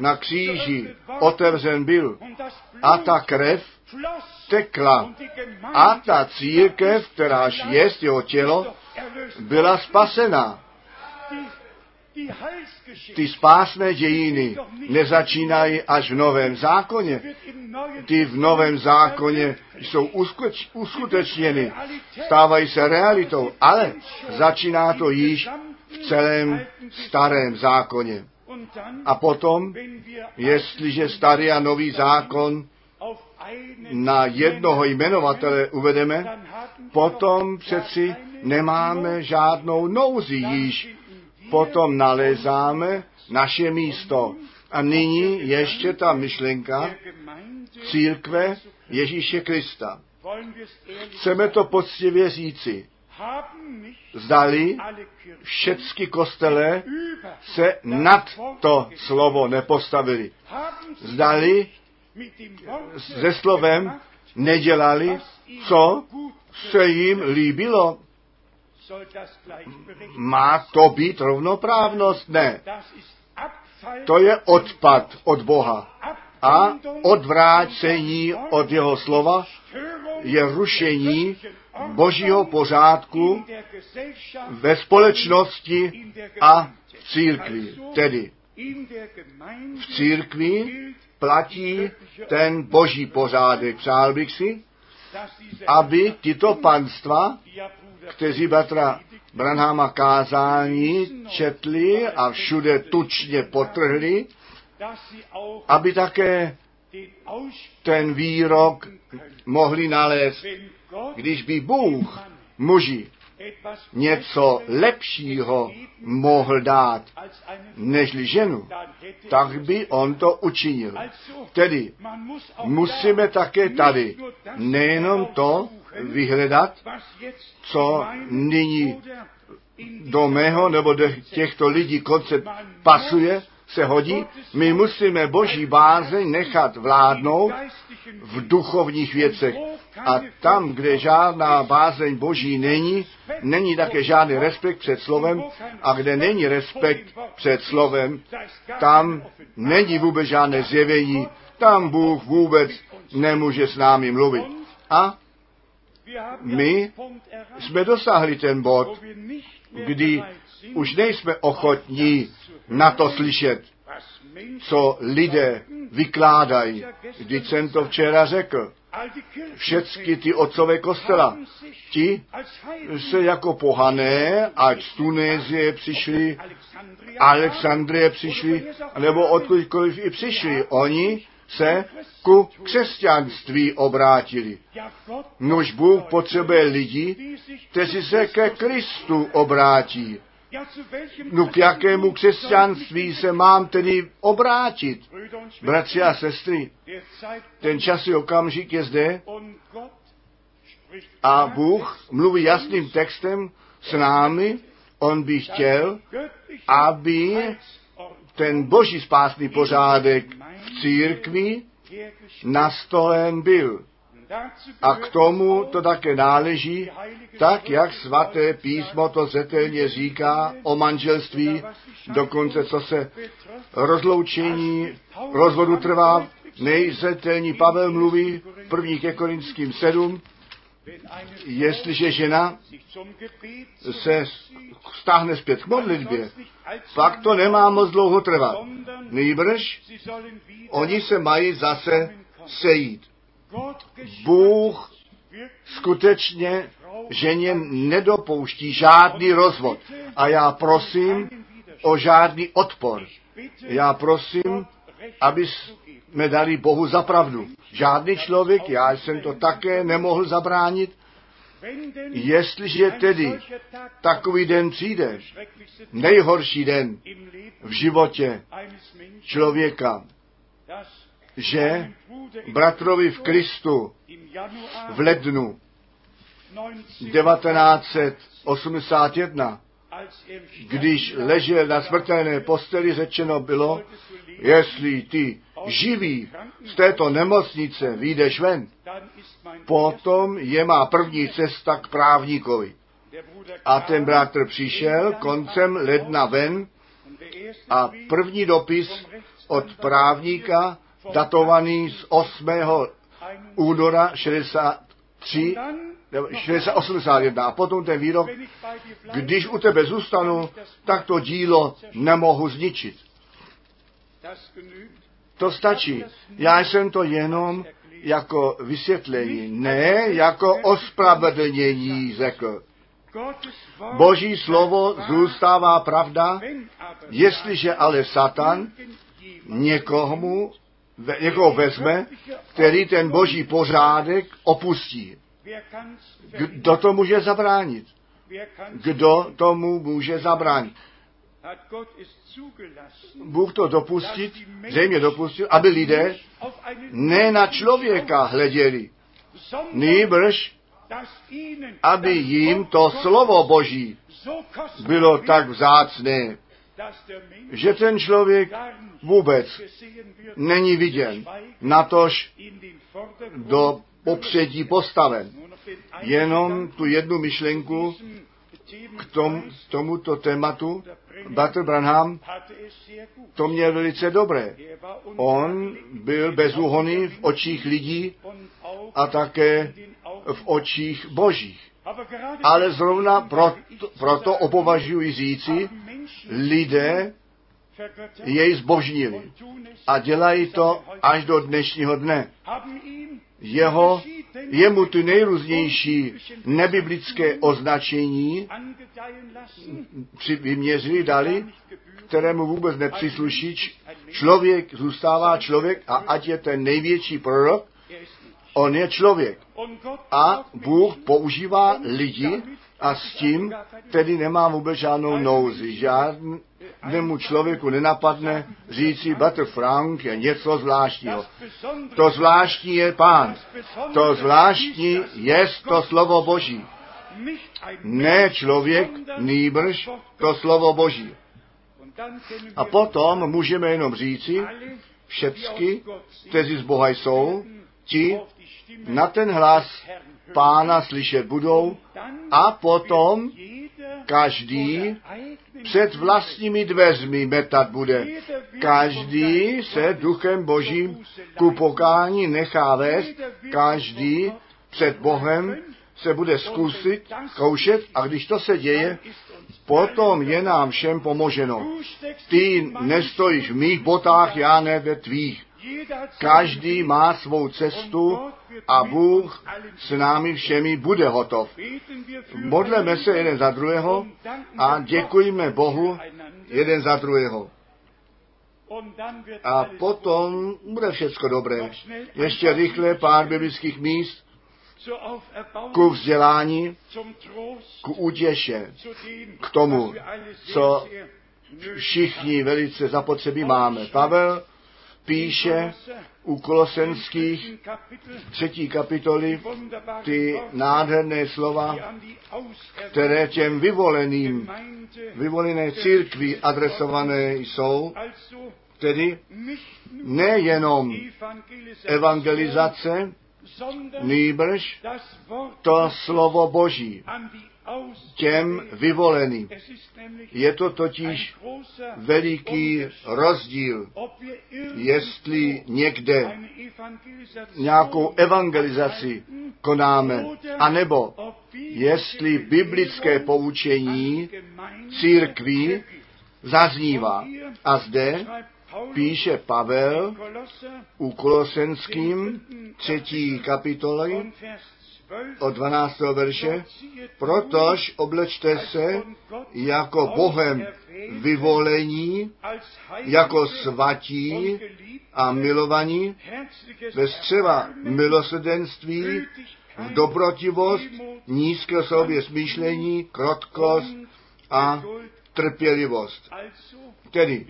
na kříži otevřen byl. A ta krev tekla. A ta církev, kteráž jest jeho tělo, byla spasena. Ty spásné dějiny nezačínají až v Novém zákoně. Ty v Novém zákoně jsou uskuteč, uskutečněny, stávají se realitou, ale začíná to již v celém starém zákoně. A potom, jestliže starý a nový zákon na jednoho jmenovatele uvedeme, potom přeci nemáme žádnou nouzi již potom nalézáme naše místo. A nyní ještě ta myšlenka církve Ježíše Krista. Chceme to poctivě říci. Zdali všechny kostele se nad to slovo nepostavili. Zdali se slovem nedělali, co se jim líbilo. Má to být rovnoprávnost? Ne. To je odpad od Boha. A odvrácení od jeho slova je rušení božího pořádku ve společnosti a v církvi. Tedy v církvi platí ten boží pořádek. Přál bych si, aby tyto panstva kteří bratra Branhama kázání četli a všude tučně potrhli, aby také ten výrok mohli nalézt, když by Bůh muži něco lepšího mohl dát nežli ženu, tak by on to učinil. Tedy musíme také tady nejenom to vyhledat, co nyní do mého nebo do těchto lidí koncept pasuje, se hodí, my musíme boží bázeň nechat vládnout v duchovních věcech. A tam, kde žádná bázeň Boží není, není také žádný respekt před slovem a kde není respekt před slovem, tam není vůbec žádné zjevení, tam Bůh vůbec nemůže s námi mluvit. A my jsme dosáhli ten bod, kdy už nejsme ochotní na to slyšet, co lidé vykládají. Vždyť jsem to včera řekl. Všecky ty otcové kostela, ti se jako pohané, ať z Tunézie přišli, Alexandrie přišli, nebo odkudkoliv i přišli, oni se ku křesťanství obrátili. Nož Bůh potřebuje lidi, kteří se ke Kristu obrátí. No k jakému křesťanství se mám tedy obrátit? Bratři a sestry, ten časý okamžik je zde a Bůh mluví jasným textem s námi. On by chtěl, aby ten boží spásný pořádek v církvi nastolen byl. A k tomu to také náleží, tak jak svaté písmo to zetelně říká o manželství, dokonce co se rozloučení, rozvodu trvá, nejzetelní Pavel mluví první ke Korinským 7, jestliže žena se stáhne zpět k modlitbě, pak to nemá moc dlouho trvat. Nejbrž oni se mají zase sejít. Bůh skutečně ženě nedopouští žádný rozvod. A já prosím o žádný odpor. Já prosím, aby jsme dali Bohu za pravdu. Žádný člověk, já jsem to také nemohl zabránit, jestliže tedy takový den přijde, nejhorší den v životě člověka, že bratrovi v Kristu v lednu 1981, když ležel na smrtelné posteli, řečeno bylo, jestli ty živý z této nemocnice vyjdeš ven, potom je má první cesta k právníkovi. A ten bratr přišel koncem ledna ven a první dopis od právníka datovaný z 8. února 63, 81. A potom ten výrok, když u tebe zůstanu, tak to dílo nemohu zničit. To stačí. Já jsem to jenom jako vysvětlení, ne jako ospravedlnění řekl. Boží slovo zůstává pravda, jestliže ale Satan někomu, někoho vezme, který ten boží pořádek opustí. Kdo to může zabránit? Kdo tomu může zabránit? Bůh to dopustit, zřejmě dopustil, aby lidé ne na člověka hleděli, nýbrž, aby jim to slovo Boží bylo tak vzácné, že ten člověk vůbec není viděn, natož do popředí postaven. Jenom tu jednu myšlenku k tom, tomuto tématu Bratr Branham to měl velice dobré. On byl bezúhonný v očích lidí a také v očích božích. Ale zrovna proto, proto opovažuji říci, lidé jej zbožnili a dělají to až do dnešního dne. Jeho, jemu ty nejrůznější nebiblické označení při vyměřili, dali, kterému vůbec nepřísluší. Člověk zůstává člověk a ať je ten největší prorok, on je člověk. A Bůh používá lidi a s tím tedy nemá vůbec žádnou nouzi. Žádnému člověku nenapadne říci, Butter Frank je něco zvláštního. To zvláštní je pán. To zvláštní je to slovo Boží. Ne člověk, nýbrž to slovo Boží. A potom můžeme jenom říci, všecky, kteří z Boha jsou, ti na ten hlas pána slyšet budou a potom každý před vlastními dveřmi metat bude. Každý se duchem božím ku pokání nechá vést, každý před Bohem se bude zkusit, zkoušet a když to se děje, potom je nám všem pomoženo. Ty nestojíš v mých botách, já ne ve tvých. Každý má svou cestu a Bůh s námi všemi bude hotov. Modleme se jeden za druhého a děkujeme Bohu jeden za druhého. A potom bude všecko dobré. Ještě rychle pár biblických míst ku vzdělání, ku útěše, k tomu, co všichni velice zapotřebí máme. Pavel píše u Kolosenských třetí kapitoly ty nádherné slova, které těm vyvoleným, vyvolené církvi adresované jsou, tedy nejenom evangelizace, nýbrž to slovo Boží těm vyvoleným. Je to totiž veliký rozdíl, jestli někde nějakou evangelizaci konáme, anebo jestli biblické poučení církví zaznívá. A zde píše Pavel u Kolosenským třetí kapitoly od 12. verše, protož oblečte se jako Bohem vyvolení, jako svatí a milovaní, ve střeva milosrdenství, v dobrotivost, nízké sobě smýšlení, krotkost a trpělivost. Tedy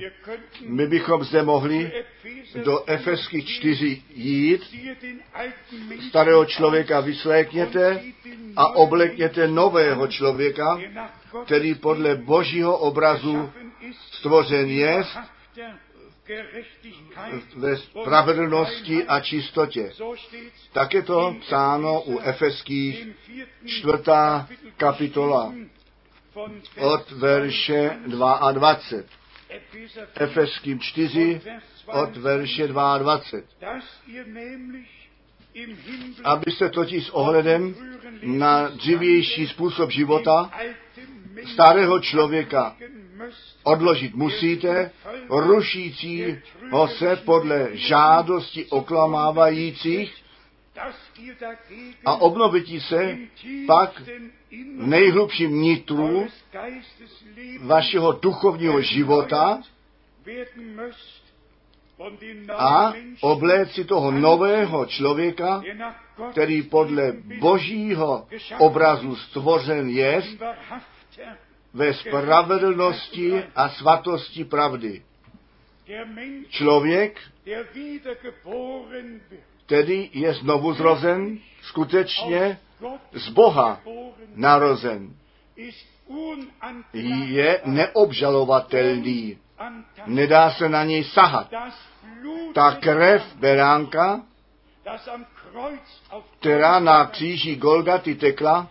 my bychom zde mohli do Efesky 4 jít, starého člověka vyslékněte a oblekněte nového člověka, který podle božího obrazu stvořen je ve spravedlnosti a čistotě. Tak je to psáno u Efeských čtvrtá kapitola od verše 22. Efeským 4 od verše 22. Abyste totiž s ohledem na dřívější způsob života starého člověka odložit musíte, rušící ho se podle žádosti oklamávajících a obnovití se pak v nejhlubším nitru vašeho duchovního života a obléci toho nového člověka, který podle božího obrazu stvořen je ve spravedlnosti a svatosti pravdy. Člověk, který je znovu zrozen, skutečně z Boha narozen, je neobžalovatelný. Nedá se na něj sahat. Ta krev beránka, která na kříži Golgaty tekla,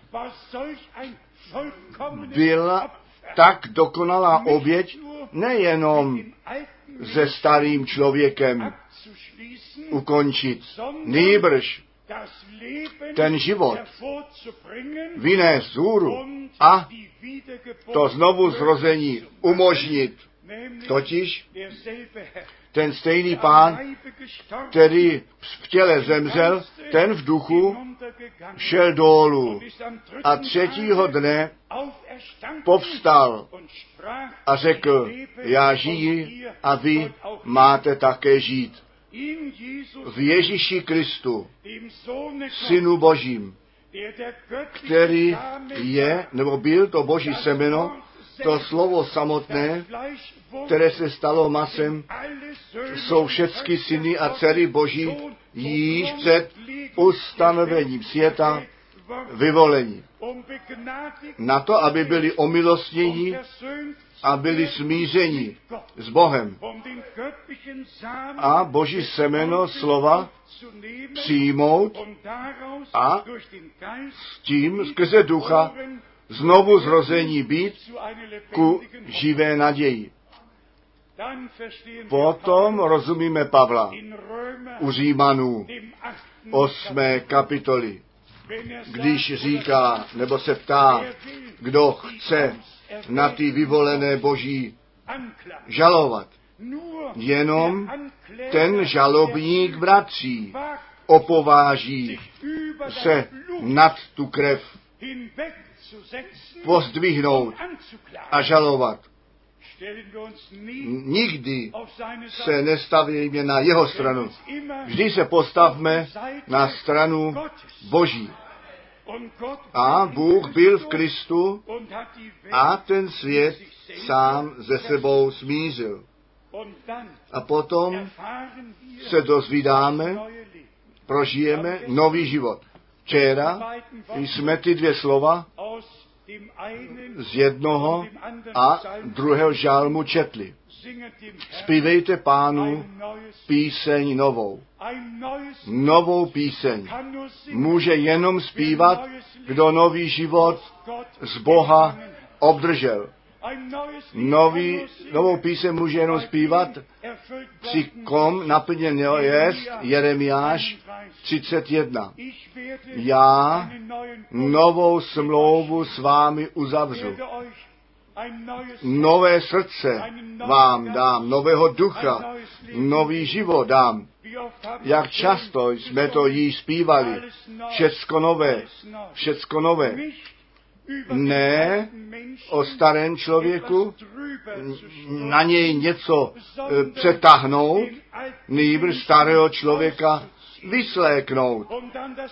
byla tak dokonalá oběť nejenom se starým člověkem ukončit, nýbrž ten život vynést zůru a to znovu zrození umožnit. Totiž ten stejný pán, který v těle zemřel, ten v duchu šel dolů a třetího dne povstal a řekl, já žiji a vy máte také žít. V Ježíši Kristu, Synu Božím, který je, nebo byl to Boží semeno, to slovo samotné, které se stalo masem, jsou všechny syny a dcery Boží již před ustanovením světa vyvolení. um Na to, aby byli omilostnění a byli smíření s Bohem. A Boží semeno slova přijmout a s tím skrze ducha znovu zrození být ku živé naději. Potom rozumíme Pavla u Římanů dem achten 8. kapitoly, když říká nebo se ptá, kdo chce na ty vyvolené boží žalovat. Jenom ten žalobník wagt opováží se nad tu krev pozdvihnout a žalovat. Nikdy se nestavíme na jeho stranu. Vždy se postavme na stranu Boží. A Bůh byl v Kristu a ten svět sám ze sebou smířil. A potom se dozvídáme, prožijeme nový život. Včera jsme ty dvě slova z jednoho a druhého žálmu četli. Zpívejte pánu píseň novou. Novou píseň. Může jenom zpívat, kdo nový život z Boha obdržel. Nový, novou píseň může jenom zpívat, při kom naplněno je Jeremiáš 31. Ich werde Já novou smlouvu s vámi uzavřu. Nové srdce vám dám, nového ducha, nový život dám. Jak často jsme to již zpívali. Všecko nové, všecko nové. Ne o starém člověku, na něj něco e, přetáhnout, nýbrž starého člověka vysléknout.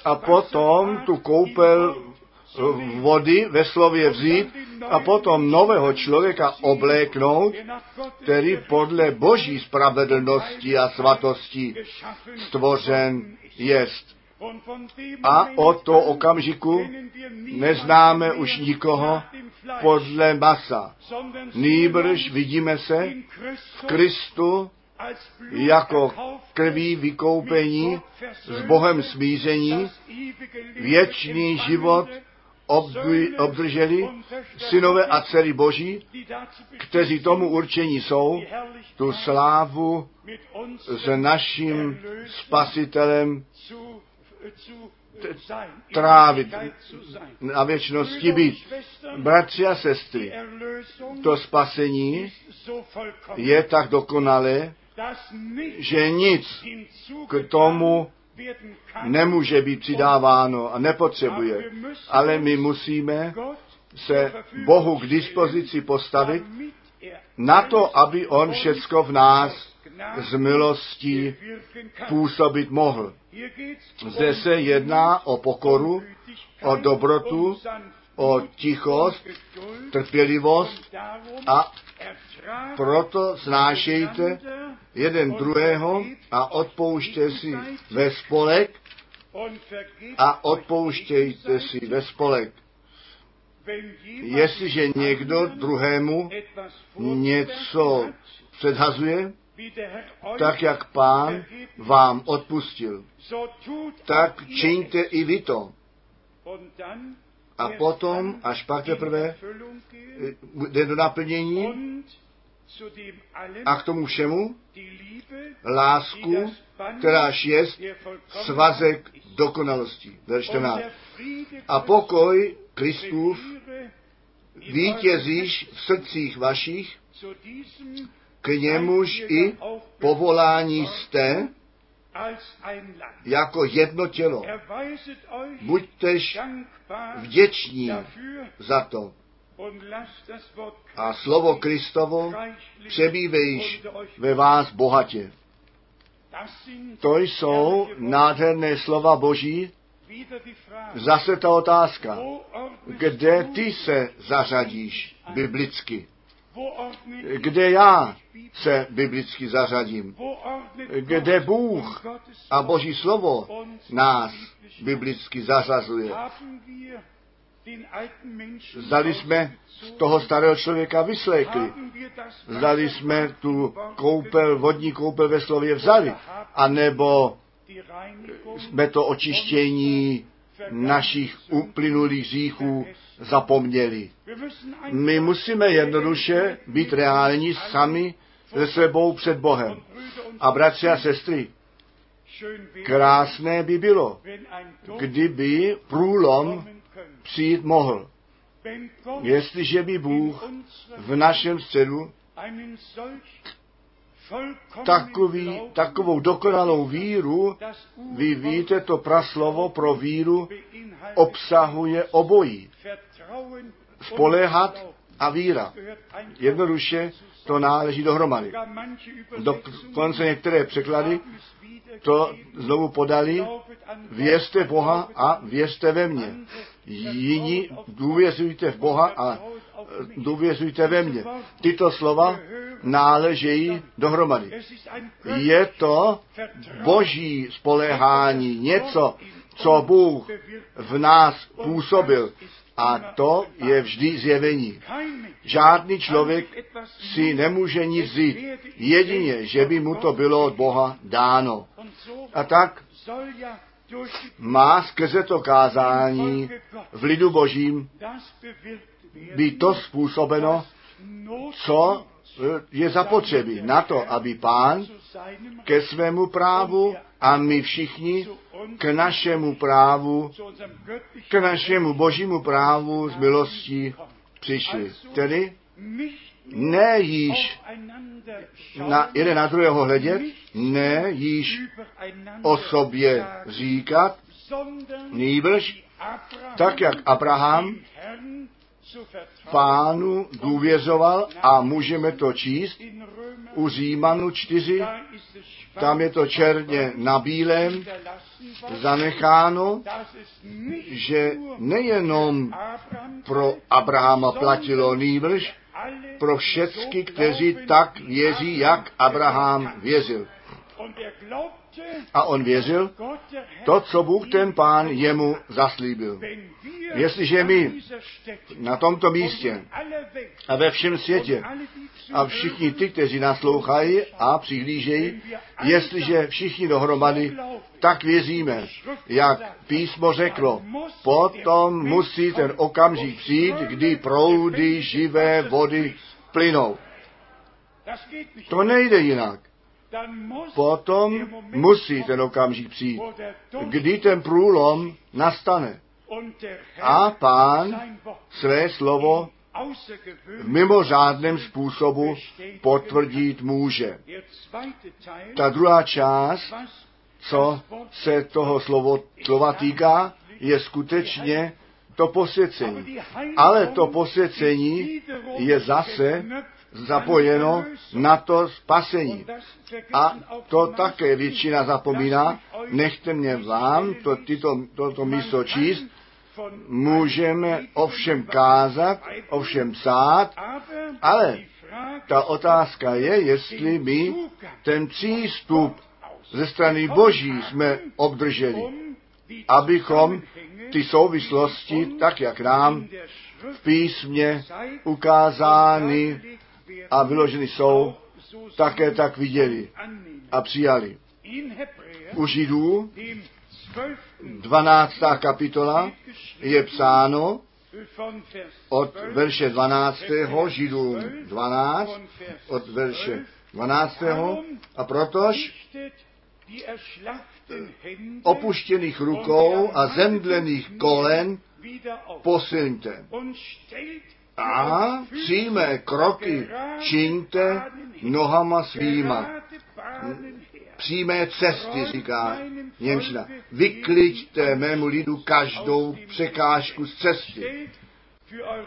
A potom tu koupel e, vody ve slově vzít a potom nového člověka obléknout, který podle boží spravedlnosti a svatosti stvořen jest. A od toho okamžiku neznáme už nikoho podle masa. Nýbrž vidíme se v Kristu jako krví vykoupení s Bohem smíření, věčný život obdr- obdrželi synové a dcery Boží, kteří tomu určení jsou, tu slávu s naším spasitelem trávit, na věčnosti být. Bratři a sestry, to spasení je tak dokonalé, že nic k tomu nemůže být přidáváno a nepotřebuje. Ale my musíme se Bohu k dispozici postavit na to, aby On všecko v nás z milostí působit mohl. Zde se jedná o pokoru, o dobrotu, o tichost, trpělivost a proto snášejte jeden druhého a odpoušte si ve spolek a odpouštějte si ve spolek. Jestliže někdo druhému něco předhazuje, tak jak pán vám odpustil, tak čiňte i vy to. A potom, až pak teprve jde do naplnění a k tomu všemu lásku, kteráž je svazek dokonalosti. Verš 14. A pokoj Kristův vítězíš v srdcích vašich, k němuž i povolání jste jako jedno tělo. Buďtež vděční za to. A slovo Kristovo přebývejš ve vás bohatě. To jsou nádherné slova Boží. Zase ta otázka, kde ty se zařadíš biblicky. Kde já se biblicky zařadím, kde Bůh a Boží slovo nás biblicky zařazuje. Zdali jsme toho starého člověka vyslékli, zdali jsme tu koupel, vodní koupel ve slově vzali, anebo jsme to očištění našich uplynulých hříchů zapomněli. My musíme jednoduše být reální sami se sebou před Bohem. A bratři a sestry, krásné by bylo, kdyby průlom přijít mohl. Jestliže by Bůh v našem středu takový, takovou dokonalou víru, vy víte, to praslovo pro víru obsahuje obojí. Glauben. a víra. Jednoduše to náleží dohromady. Dokonce některé překlady to znovu podali, věřte Boha a věřte ve mně. Jiní důvěřujte v Boha a důvěřujte ve mně. Tyto slova náležejí dohromady. Je to boží spoléhání, něco, co Bůh v nás působil. A to je vždy zjevení. Žádný člověk si nemůže nic vzít, jedině, že by mu to bylo od Boha dáno. A tak má skrze to kázání v lidu božím být to způsobeno, co e, je zapotřebí na to, aby pán ke svému právu a my všichni k našemu právu, k našemu božímu právu z milostí přišli. Tedy ne již na jeden na druhého hledět, ne již o sobě říkat, nýbrž tak, jak Abraham pánu důvěřoval a můžeme to číst u Římanu 4, da ist es schwarz tam je to černě na bílém zanecháno, že nejenom pro Abrahama platilo nýbrž, pro všecky, kteří tak věří, jak Abraham věřil. Er A on věřil to, co Bůh ten pán jemu zaslíbil. Jestliže my na tomto und místě a ve všem světě a všichni ty, kteří naslouchají a přihlížejí, jestliže všichni dohromady, tak věříme, jak písmo řeklo, potom musí ten okamžik přijít, kdy proudy živé vody plynou. To nejde jinak. Potom musí ten okamžik přijít, kdy ten průlom nastane. A pán své slovo v mimořádném způsobu potvrdit může. Ta druhá část, co se toho slovo, slova týká, je skutečně to posvěcení. Ale to posvěcení je zase zapojeno na to spasení. A to také většina zapomíná. Nechte mě vám to, tyto, toto místo číst. Můžeme ovšem kázat, ovšem psát, ale ta otázka je, jestli my ten přístup ze strany Boží jsme obdrželi, abychom ty souvislosti, tak jak nám v písmě ukázány a vyloženy jsou, také tak viděli a přijali. U Židů 12. kapitola je psáno od verše 12. Židům 12, od verše 12. A protož opuštěných rukou a zemdlených kolen posilňte. A přímé kroky čiňte nohama svýma. Přímé cesty, říká Němčina. Vykliďte mému lidu každou překážku z cesty.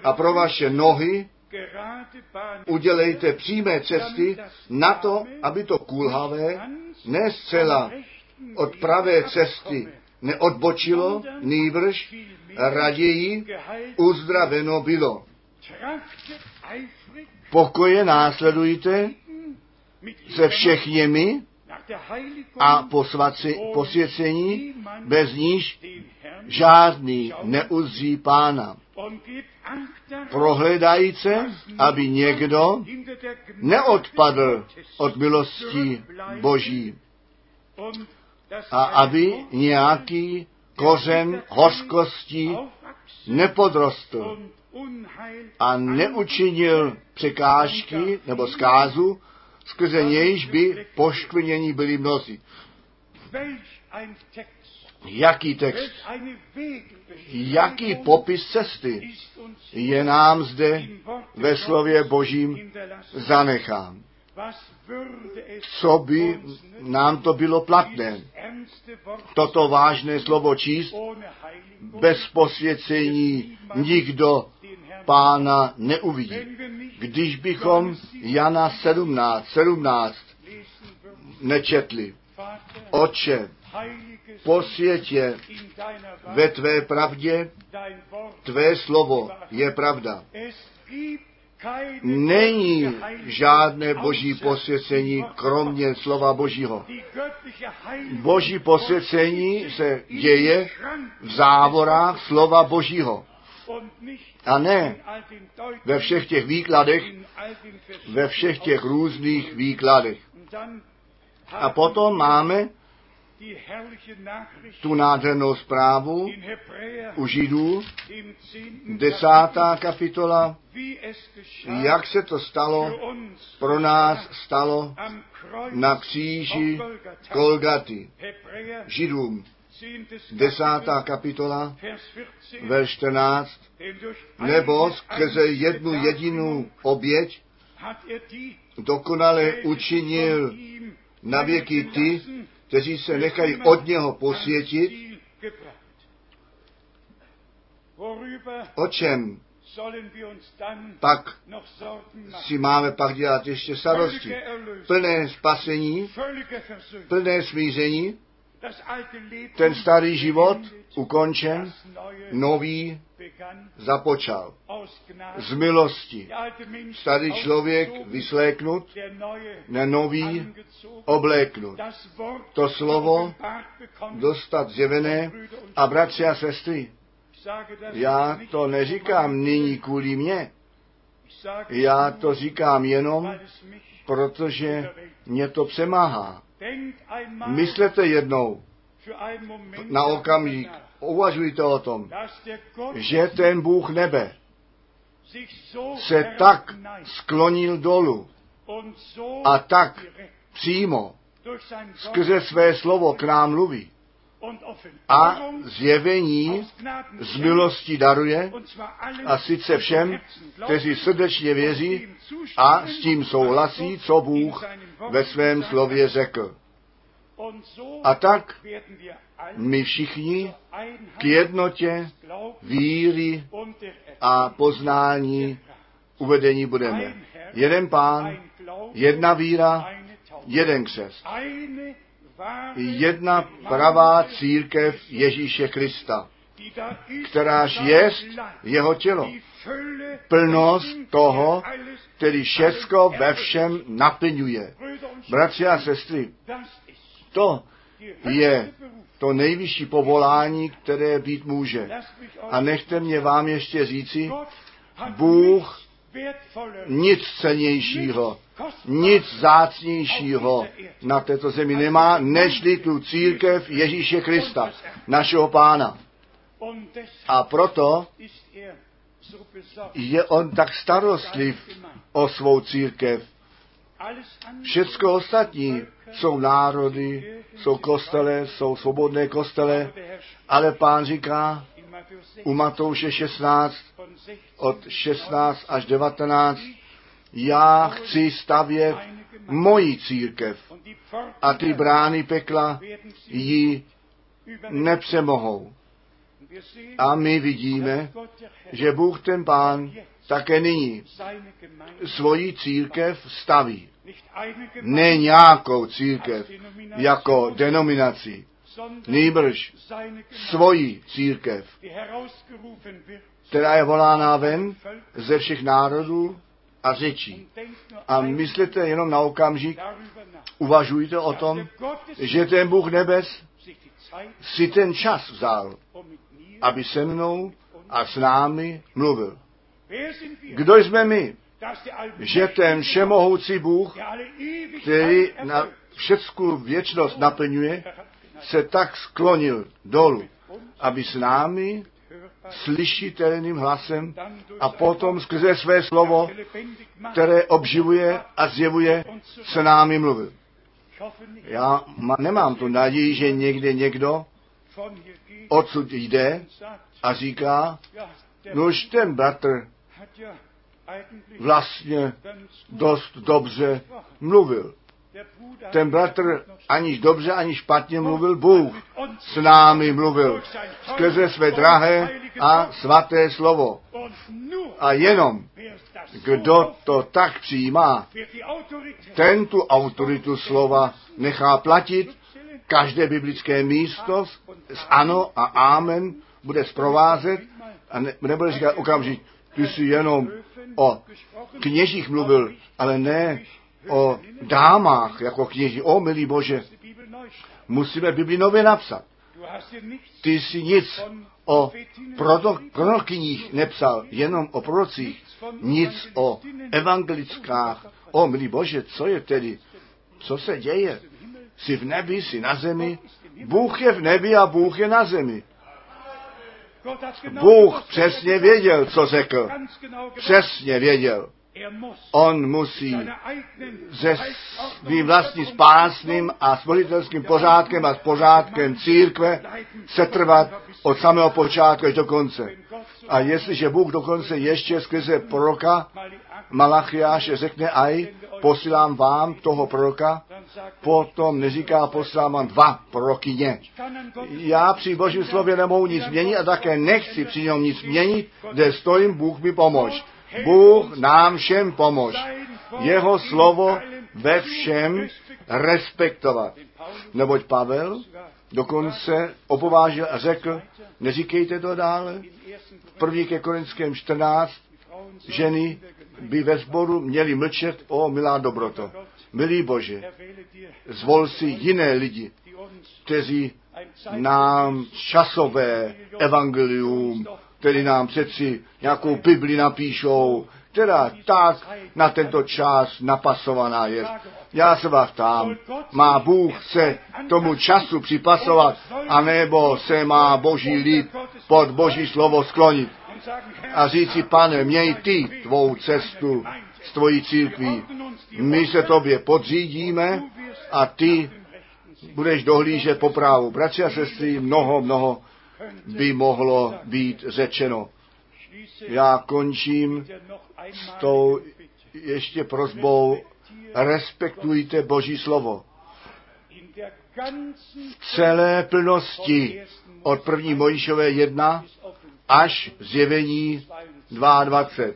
A pro vaše nohy udělejte přímé cesty na to, aby to kulhavé ne zcela od pravé cesty neodbočilo, nýbrž raději uzdraveno bylo. Pokoje následujte se všech nimi nach der Heiligung a posvaci, posvěcení, bez níž žádný neuzří pána. Prohledajíce, aby někdo neodpadl od milosti zurückbleiben Boží a aby nějaký kořen hořkosti nepodrostl a neučinil překážky nebo zkázu, skrze nějž by poškvrnění byli mnozí. Jaký text, jaký popis cesty je nám zde ve slově Božím zanechán. Co by nám to bylo platné? Toto vážné slovo číst bez posvěcení nikdo pána neuvidí. Když bychom Jana 17, 17 lesen würden, nečetli, posvětě in deiner ve tvé pravdě, tvé slovo je pravda. Není žádné boží posvěcení, kromě slova Božího. Boží posvěcení se děje v závorách slova Božího. A ne ve všech těch výkladech, ve všech těch různých výkladech. A potom máme tu nádhernou zprávu u Židů, desátá kapitola, jak se to stalo, pro nás stalo na kříži. Kolgaty. Židům, desátá kapitola, Vers 14, verš 14, denn durch nebo skrze jednu jedinou oběť dokonale učinil na věky ty, kteří se nechají od něho posvětit, o čem pak si máme pak dělat ještě starosti. Plné spasení, plné smíření, ten starý život ukončen, nový započal. Z milosti. Starý člověk vysléknut, ne nový obléknut. To slovo. Dostat zjevené a bratři a sestry, já to neříkám nyní kvůli mně, sage já to říkám jenom, protože mě to přemáhá. Myslete jednou na okamžik, uvažujte o tom, že ten Bůh nebe se tak sklonil dolů a tak přímo skrze své slovo k nám mluví. a zjevení z milosti daruje a sice všem, kteří srdečně věří a s tím souhlasí, co Bůh ve svém slově řekl. A tak my všichni k jednotě víry a poznání uvedení budeme. Jeden pán, jedna víra, jeden wahre Jedna pravá církev Ježíše Krista, kteráž jest jeho tělo, plnost toho, který všecko ve všem naplňuje. Bratři a sestry, to je to nejvyšší povolání, které být může. A nechte mě vám ještě říci, Bůh nic cenějšího, nic zácnějšího na této zemi nemá, nežli tu církev Ježíše Krista, našeho pána. A proto je on tak starostliv o svou církev. Všecko ostatní jsou národy, jsou kostele, jsou svobodné kostele, ale pán říká in Matthäus 6 u Matouše 16 von 16 od 16 až 19, já chci stavět moji církev a ty brány pekla ji nepřemohou. A my vidíme, že Bůh ten pán také nyní svoji církev staví. Ne nějakou církev jako denominaci, nýbrž svoji církev, která je volána ven ze všech národů a řečí. A myslíte jenom na okamžik, uvažujte o tom, že ten Bůh nebes si ten čas vzal, um aby se mnou a s námi mluvil. Kdo jsme my, že ten všemohoucí Bůh, který na všecku věčnost naplňuje, se tak sklonil dolů, aby s námi slyšitelným hlasem a potom skrze své slovo, které obživuje a zjevuje, s námi mluvil. Já nemám tu naději, že někde někdo odsud jde a říká, nož ten bratr vlastně dost dobře mluvil. Ten bratr aniž dobře, ani špatně mluvil, Bůh s námi mluvil skrze své drahé a svaté slovo. A jenom kdo to tak přijímá, ten tu autoritu slova nechá platit, každé biblické místo s ano a amen bude zprovázet a ne, nebude říkat okamžik, ty jsi jenom o kněžích mluvil, ale ne o dámách jako kněží. O, milý Bože, musíme Bibli nově napsat. Ty jsi nic o prorokyních nepsal, jenom o prorocích, nic o evangelickách. O, milý Bože, co je tedy? Co se děje? Jsi v nebi, jsi na zemi. Bůh je v nebi a Bůh je na zemi. Bůh přesně věděl, co řekl. Přesně věděl. On musí se svým vlastním spásným a stvořitelským pořádkem a s pořádkem církve setrvat od samého počátku až do konce. A jestliže Bůh dokonce ještě skrze proroka mal die Akten, Malachiáše řekne aj, posílám vám toho proroka, potom neříká posílám vám dva prorokyně. Já při božím slově nemohu nic měnit a také nechci při něm nic měnit, kde stojím, Bůh mi pomož. Bůh nám všem pomož. Jeho slovo ve všem respektovat. Neboť Pavel dokonce opovážil a řekl, neříkejte to dále, první ke Korinském 14, ženy by ve sboru měly mlčet, o milá dobroto. Milý Bože, zvol si jiné lidi, kteří nám časové evangelium, který nám přeci nějakou Bibli napíšou, která tak na tento čas napasovaná je. Já se vás ptám, má Bůh se tomu času připasovat, anebo se má boží lid pod boží slovo sklonit a říci, pane, měj ty tvou cestu s tvojí církví. My se tobě podřídíme a ty budeš dohlížet po právu. Bratři a sestry, mnoho, mnoho by mohlo být řečeno. Já končím s tou ještě prozbou, respektujte Boží slovo. V celé plnosti od první Mojišové 1 až zjevení 22. den letzten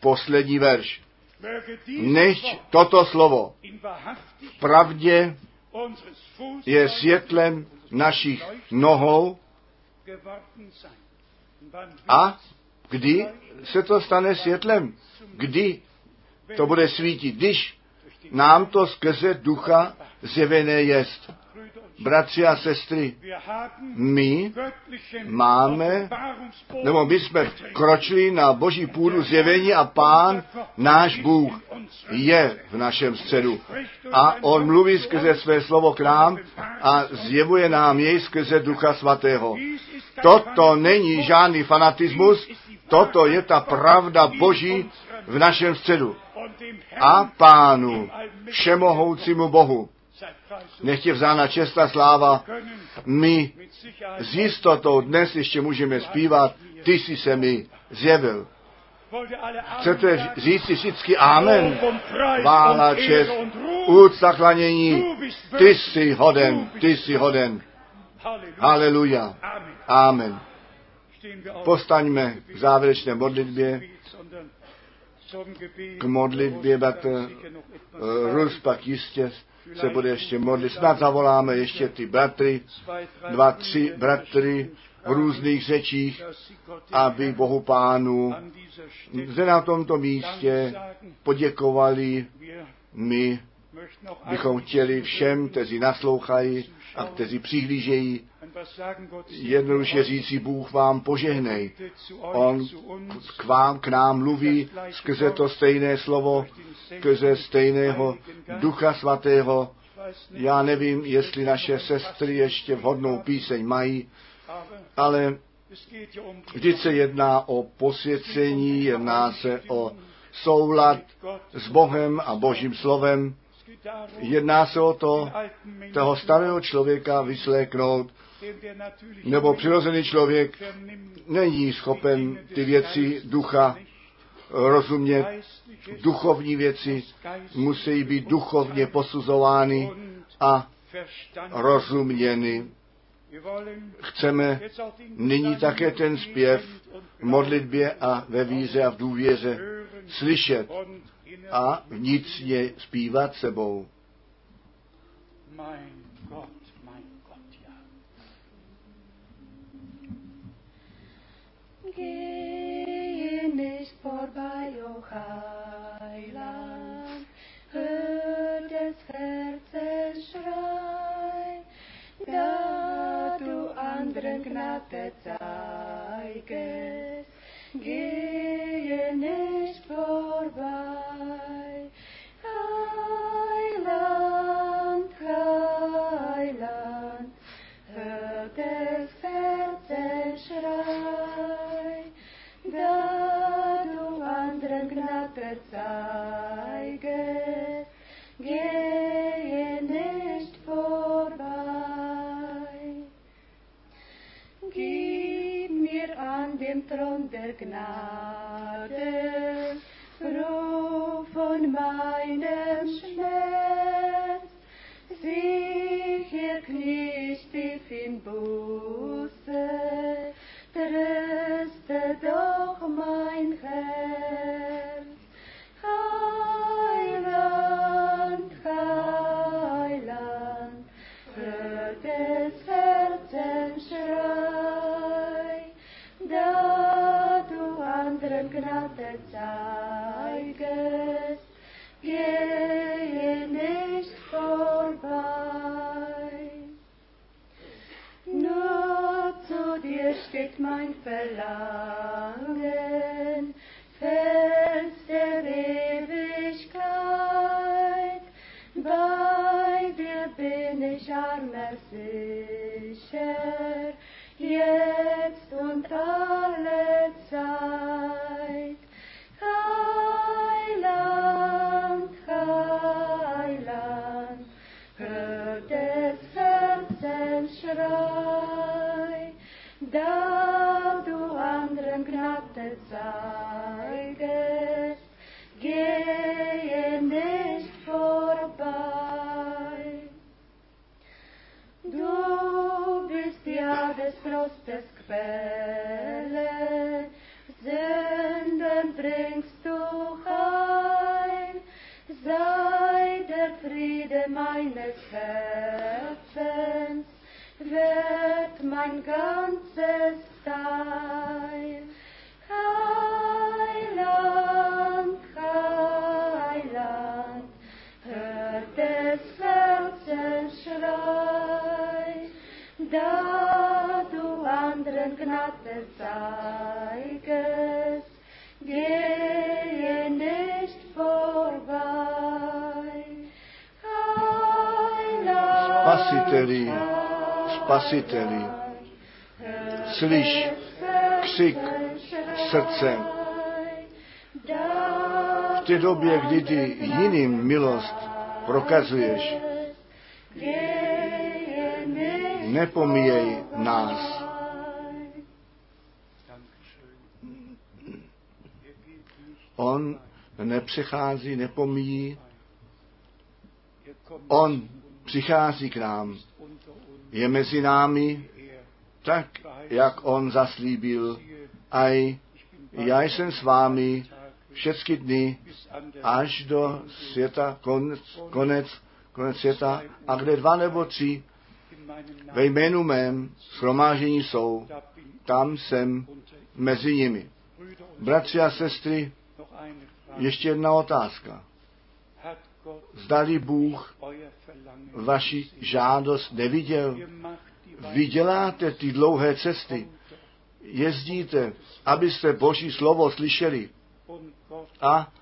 Poslední verš. Wort toto slovo v pravdě je světlem našich nohou a kdy se to stane světlem? Kdy to bude svítit? Když nám to skrze ducha zjevené jest. Bratři a sestry, my máme, nebo my jsme kročili na boží půdu zjevení a pán, náš Bůh, je v našem středu. A on mluví skrze své slovo k nám a zjevuje nám jej skrze ducha svatého. Toto není žádný fanatismus, toto je ta pravda boží v našem středu. A pánu, všemohoucímu Bohu, nech je vzána čest a sláva. My s jistotou dnes ještě můžeme zpívat, ty jsi se mi zjevil. Chcete říct si vždycky amen? Vála, čest, úcta, klanění, ty jsi hoden, ty jsi hoden. Haleluja. Amen. Postaňme k závěrečné modlitbě, k modlitbě, bratr Rus pak jistě se bude ještě modlit. Snad zavoláme ještě ty bratry, dva, tři bratry v různých řečích, aby Bohu Pánu zde na tomto místě poděkovali. My bychom chtěli všem, kteří naslouchají a kteří přihlížejí, jednoduše říci, Bůh vám požehnej. On k vám, k nám mluví skrze to stejné slovo, skrze stejného Ducha Svatého. Já nevím, jestli naše sestry ještě vhodnou píseň mají, ale vždyť se jedná o posvěcení, jedná se o soulad s Bohem a Božím slovem. Jedná se o to, toho starého člověka vysléknout, nebo přirozený člověk není schopen ty věci ducha rozumět. Duchovní věci musí být duchovně posuzovány a rozuměny. Chceme nyní také ten zpěv v modlitbě a ve víře a v důvěře slyšet a vnitřně zpívat sebou. mein Gott, mein Gott, ja. Gehe nicht vorbei, o Heiland, hör des Herzens Schrei, da du anderen Gnade zeigest, gehe nicht vorbei. Gehe nicht vorbei. Gib mir an dem Thron der Gnade, Ruhe von meinem Schmerz, sicher knie ich tief in Buße, tröste doch mein Herz. Gehe nicht vorbei. Nur zu dir steht mein Verlangen, Fels der Ewigkeit. Bei dir bin ich armer sicher, jetzt und alle Zeit. Schrei, da du anderen Gnade zeigest, gehe nicht vorbei. Du bist ja des Trostes Quelle, spasiteli, slyš křik srdce. V té době, kdy ty jiným milost prokazuješ, nepomíjej nás. On nepřechází, nepomíjí, on přichází k nám, je mezi námi, tak, jak on zaslíbil, aj já jsem s vámi všechny dny až do světa, konec, konec, konec světa, a kde dva nebo tři ve jménu mém shromážení jsou, tam jsem mezi nimi. Bratři a sestry, ještě jedna otázka. Zdali Bůh vaši žádost neviděl? Vy děláte ty dlouhé cesty, jezdíte, abyste Boží slovo slyšeli a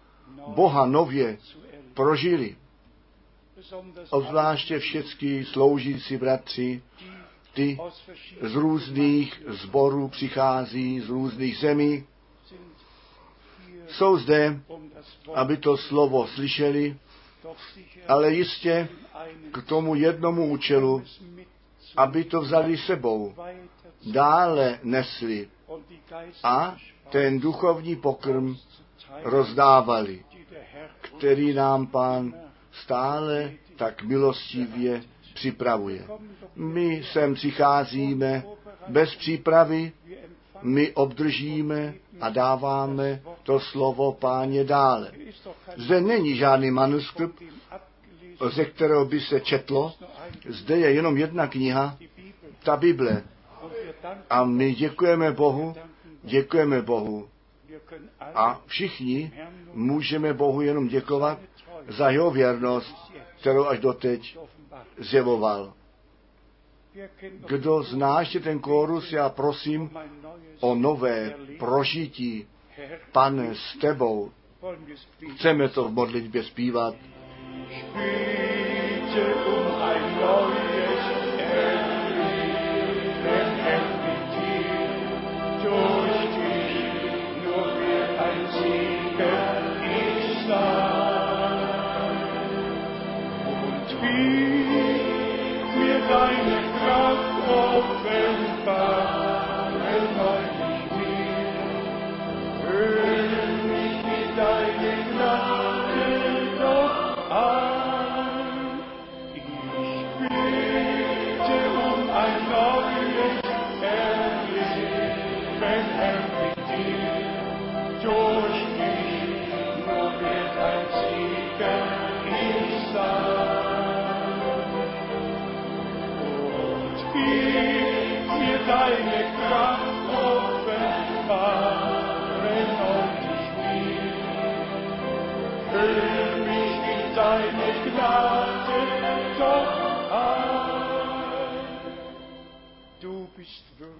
Boha nově prožili. Obzvláště všichni sloužící bratři, ty z různých zborů přichází, z různých zemí, jsou zde, aby to slovo slyšeli, ale jistě k tomu jednomu účelu, aby to vzali sebou, dále nesli a ten duchovní pokrm rozdávali, který nám pán stále tak milostivě připravuje. My sem přicházíme bez přípravy, my obdržíme a dáváme to slovo páně dále. Zde není žádný manuskript, ze kterého by se četlo, zde je jenom jedna kniha, ta Bible. A my děkujeme Bohu, děkujeme Bohu. A všichni můžeme Bohu jenom děkovat za jeho věrnost, kterou až doteď zjevoval. Kdo zná ještě ten kórus, já prosím o nové prožití. Pane, s tebou chceme to v modlitbě zpívat. Bitte um ein neues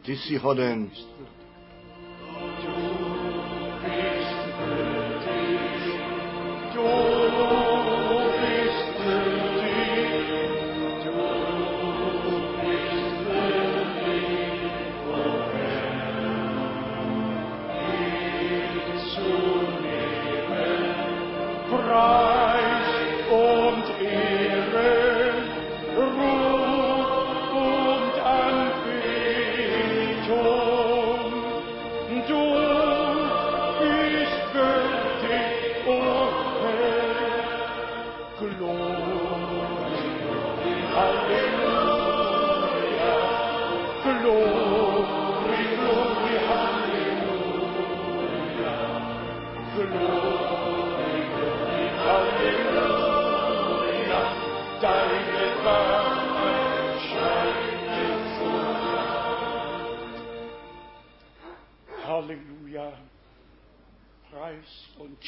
Ty jsi hoden.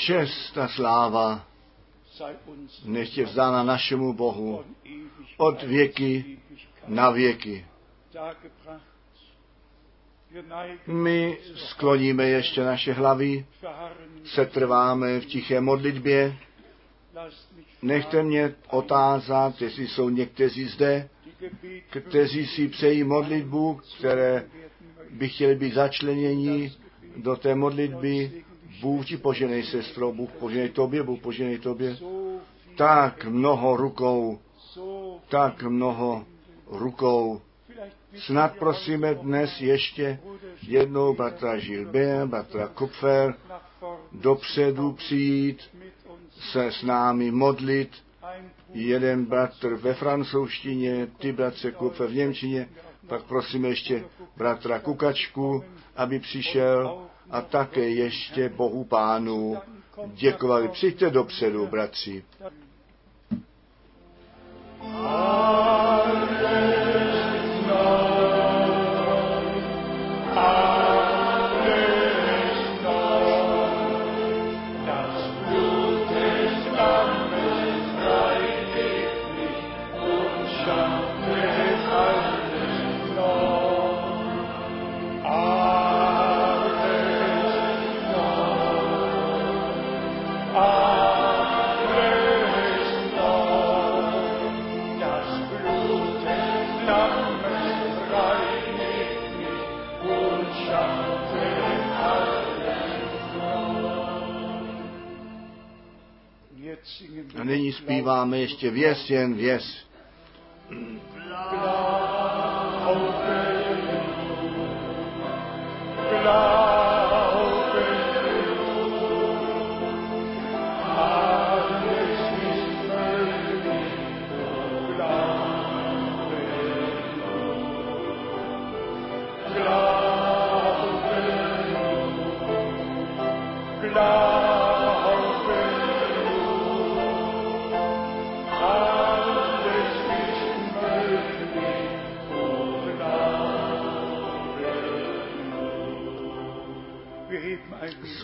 Čest a sláva sei uns nech je vzána našemu Bohu od věky na věky. My skloníme ještě naše hlavy, setrváme v tiché modlitbě. Nechte mě otázat, jestli jsou někteří zde, kteří si přejí modlitbu, které by chtěli být začleněni do té modlitby. Bůh ti poženej, sestro, Bůh poženej tobě, Bůh poženej tobě. Tak mnoho rukou, tak mnoho rukou. Snad prosíme dnes ještě jednou bratra Gilbert, bratra Kupfer, dopředu přijít, se s námi modlit. Jeden bratr ve francouzštině, ty bratře Kupfer v Němčině, pak prosíme ještě bratra Kukačku, aby přišel a také ještě Bohu Pánu děkovali. Přijďte dopředu, bratři. Alles nyní zpíváme ještě věs, jen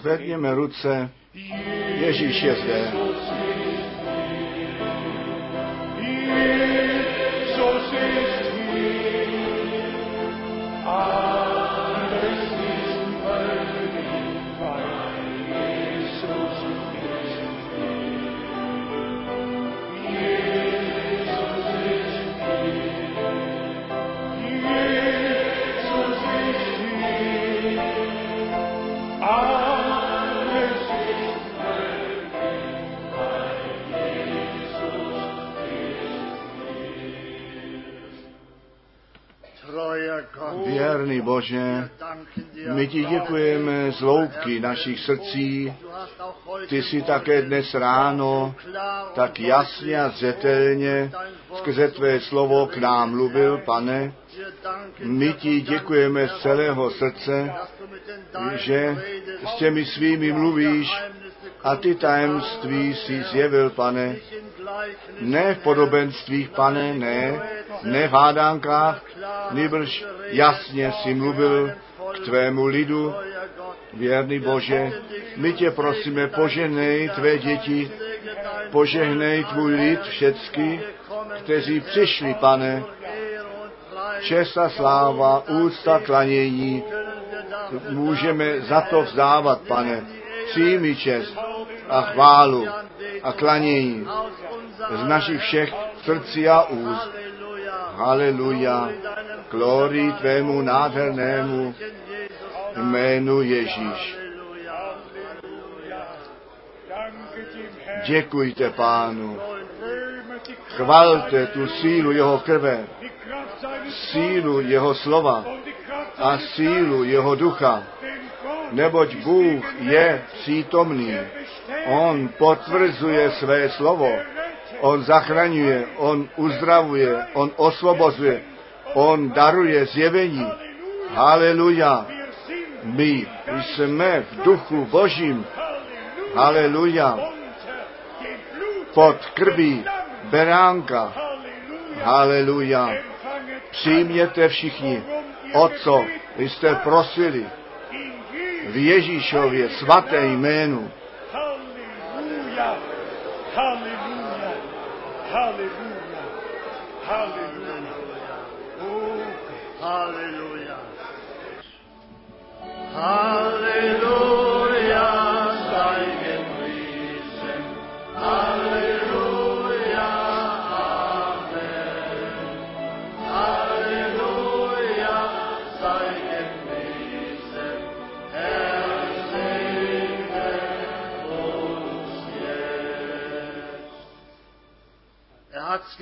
Zvedněme ruce, Ježíš je zde. Bože, my ti děkujeme z loubky našich srdcí. Ty jsi také dnes ráno tak jasně a zřetelně skrze tvé slovo k nám mluvil, pane. My ti děkujeme z celého srdce, že s těmi svými mluvíš a ty tajemství si zjevil, pane. Ne v podobenstvích, pane, ne, ne v hádánkách, nýbrž jasně si mluvil k tvému lidu, věrný Bože. My tě prosíme, požehnej tvé děti, požehnej tvůj lid všecky, kteří přišli, pane, čest a sláva, úcta, klanění, můžeme za to vzdávat, pane. Přijmi čest a chválu a klanění z našich všech srdcí a úst. Haleluja. Glorii tvému nádhernému jménu Ježíš. Děkujte pánu. Chvalte tu sílu jeho krve, sílu jeho slova a sílu jeho ducha, neboť Bůh je přítomný. On potvrzuje své slovo. On zachraňuje, on uzdravuje, on osvobozuje, on daruje zjevení. Haleluja. My jsme v duchu božím. Haleluja. Pod krví beránka. Haleluja. Přijměte všichni, o co jste prosili v Ježíšově svaté jménu. Halleluja. Halleluja. Hallelujah. Hallelujah. Oh, hallelujah. Oh, hallelujah. Arzt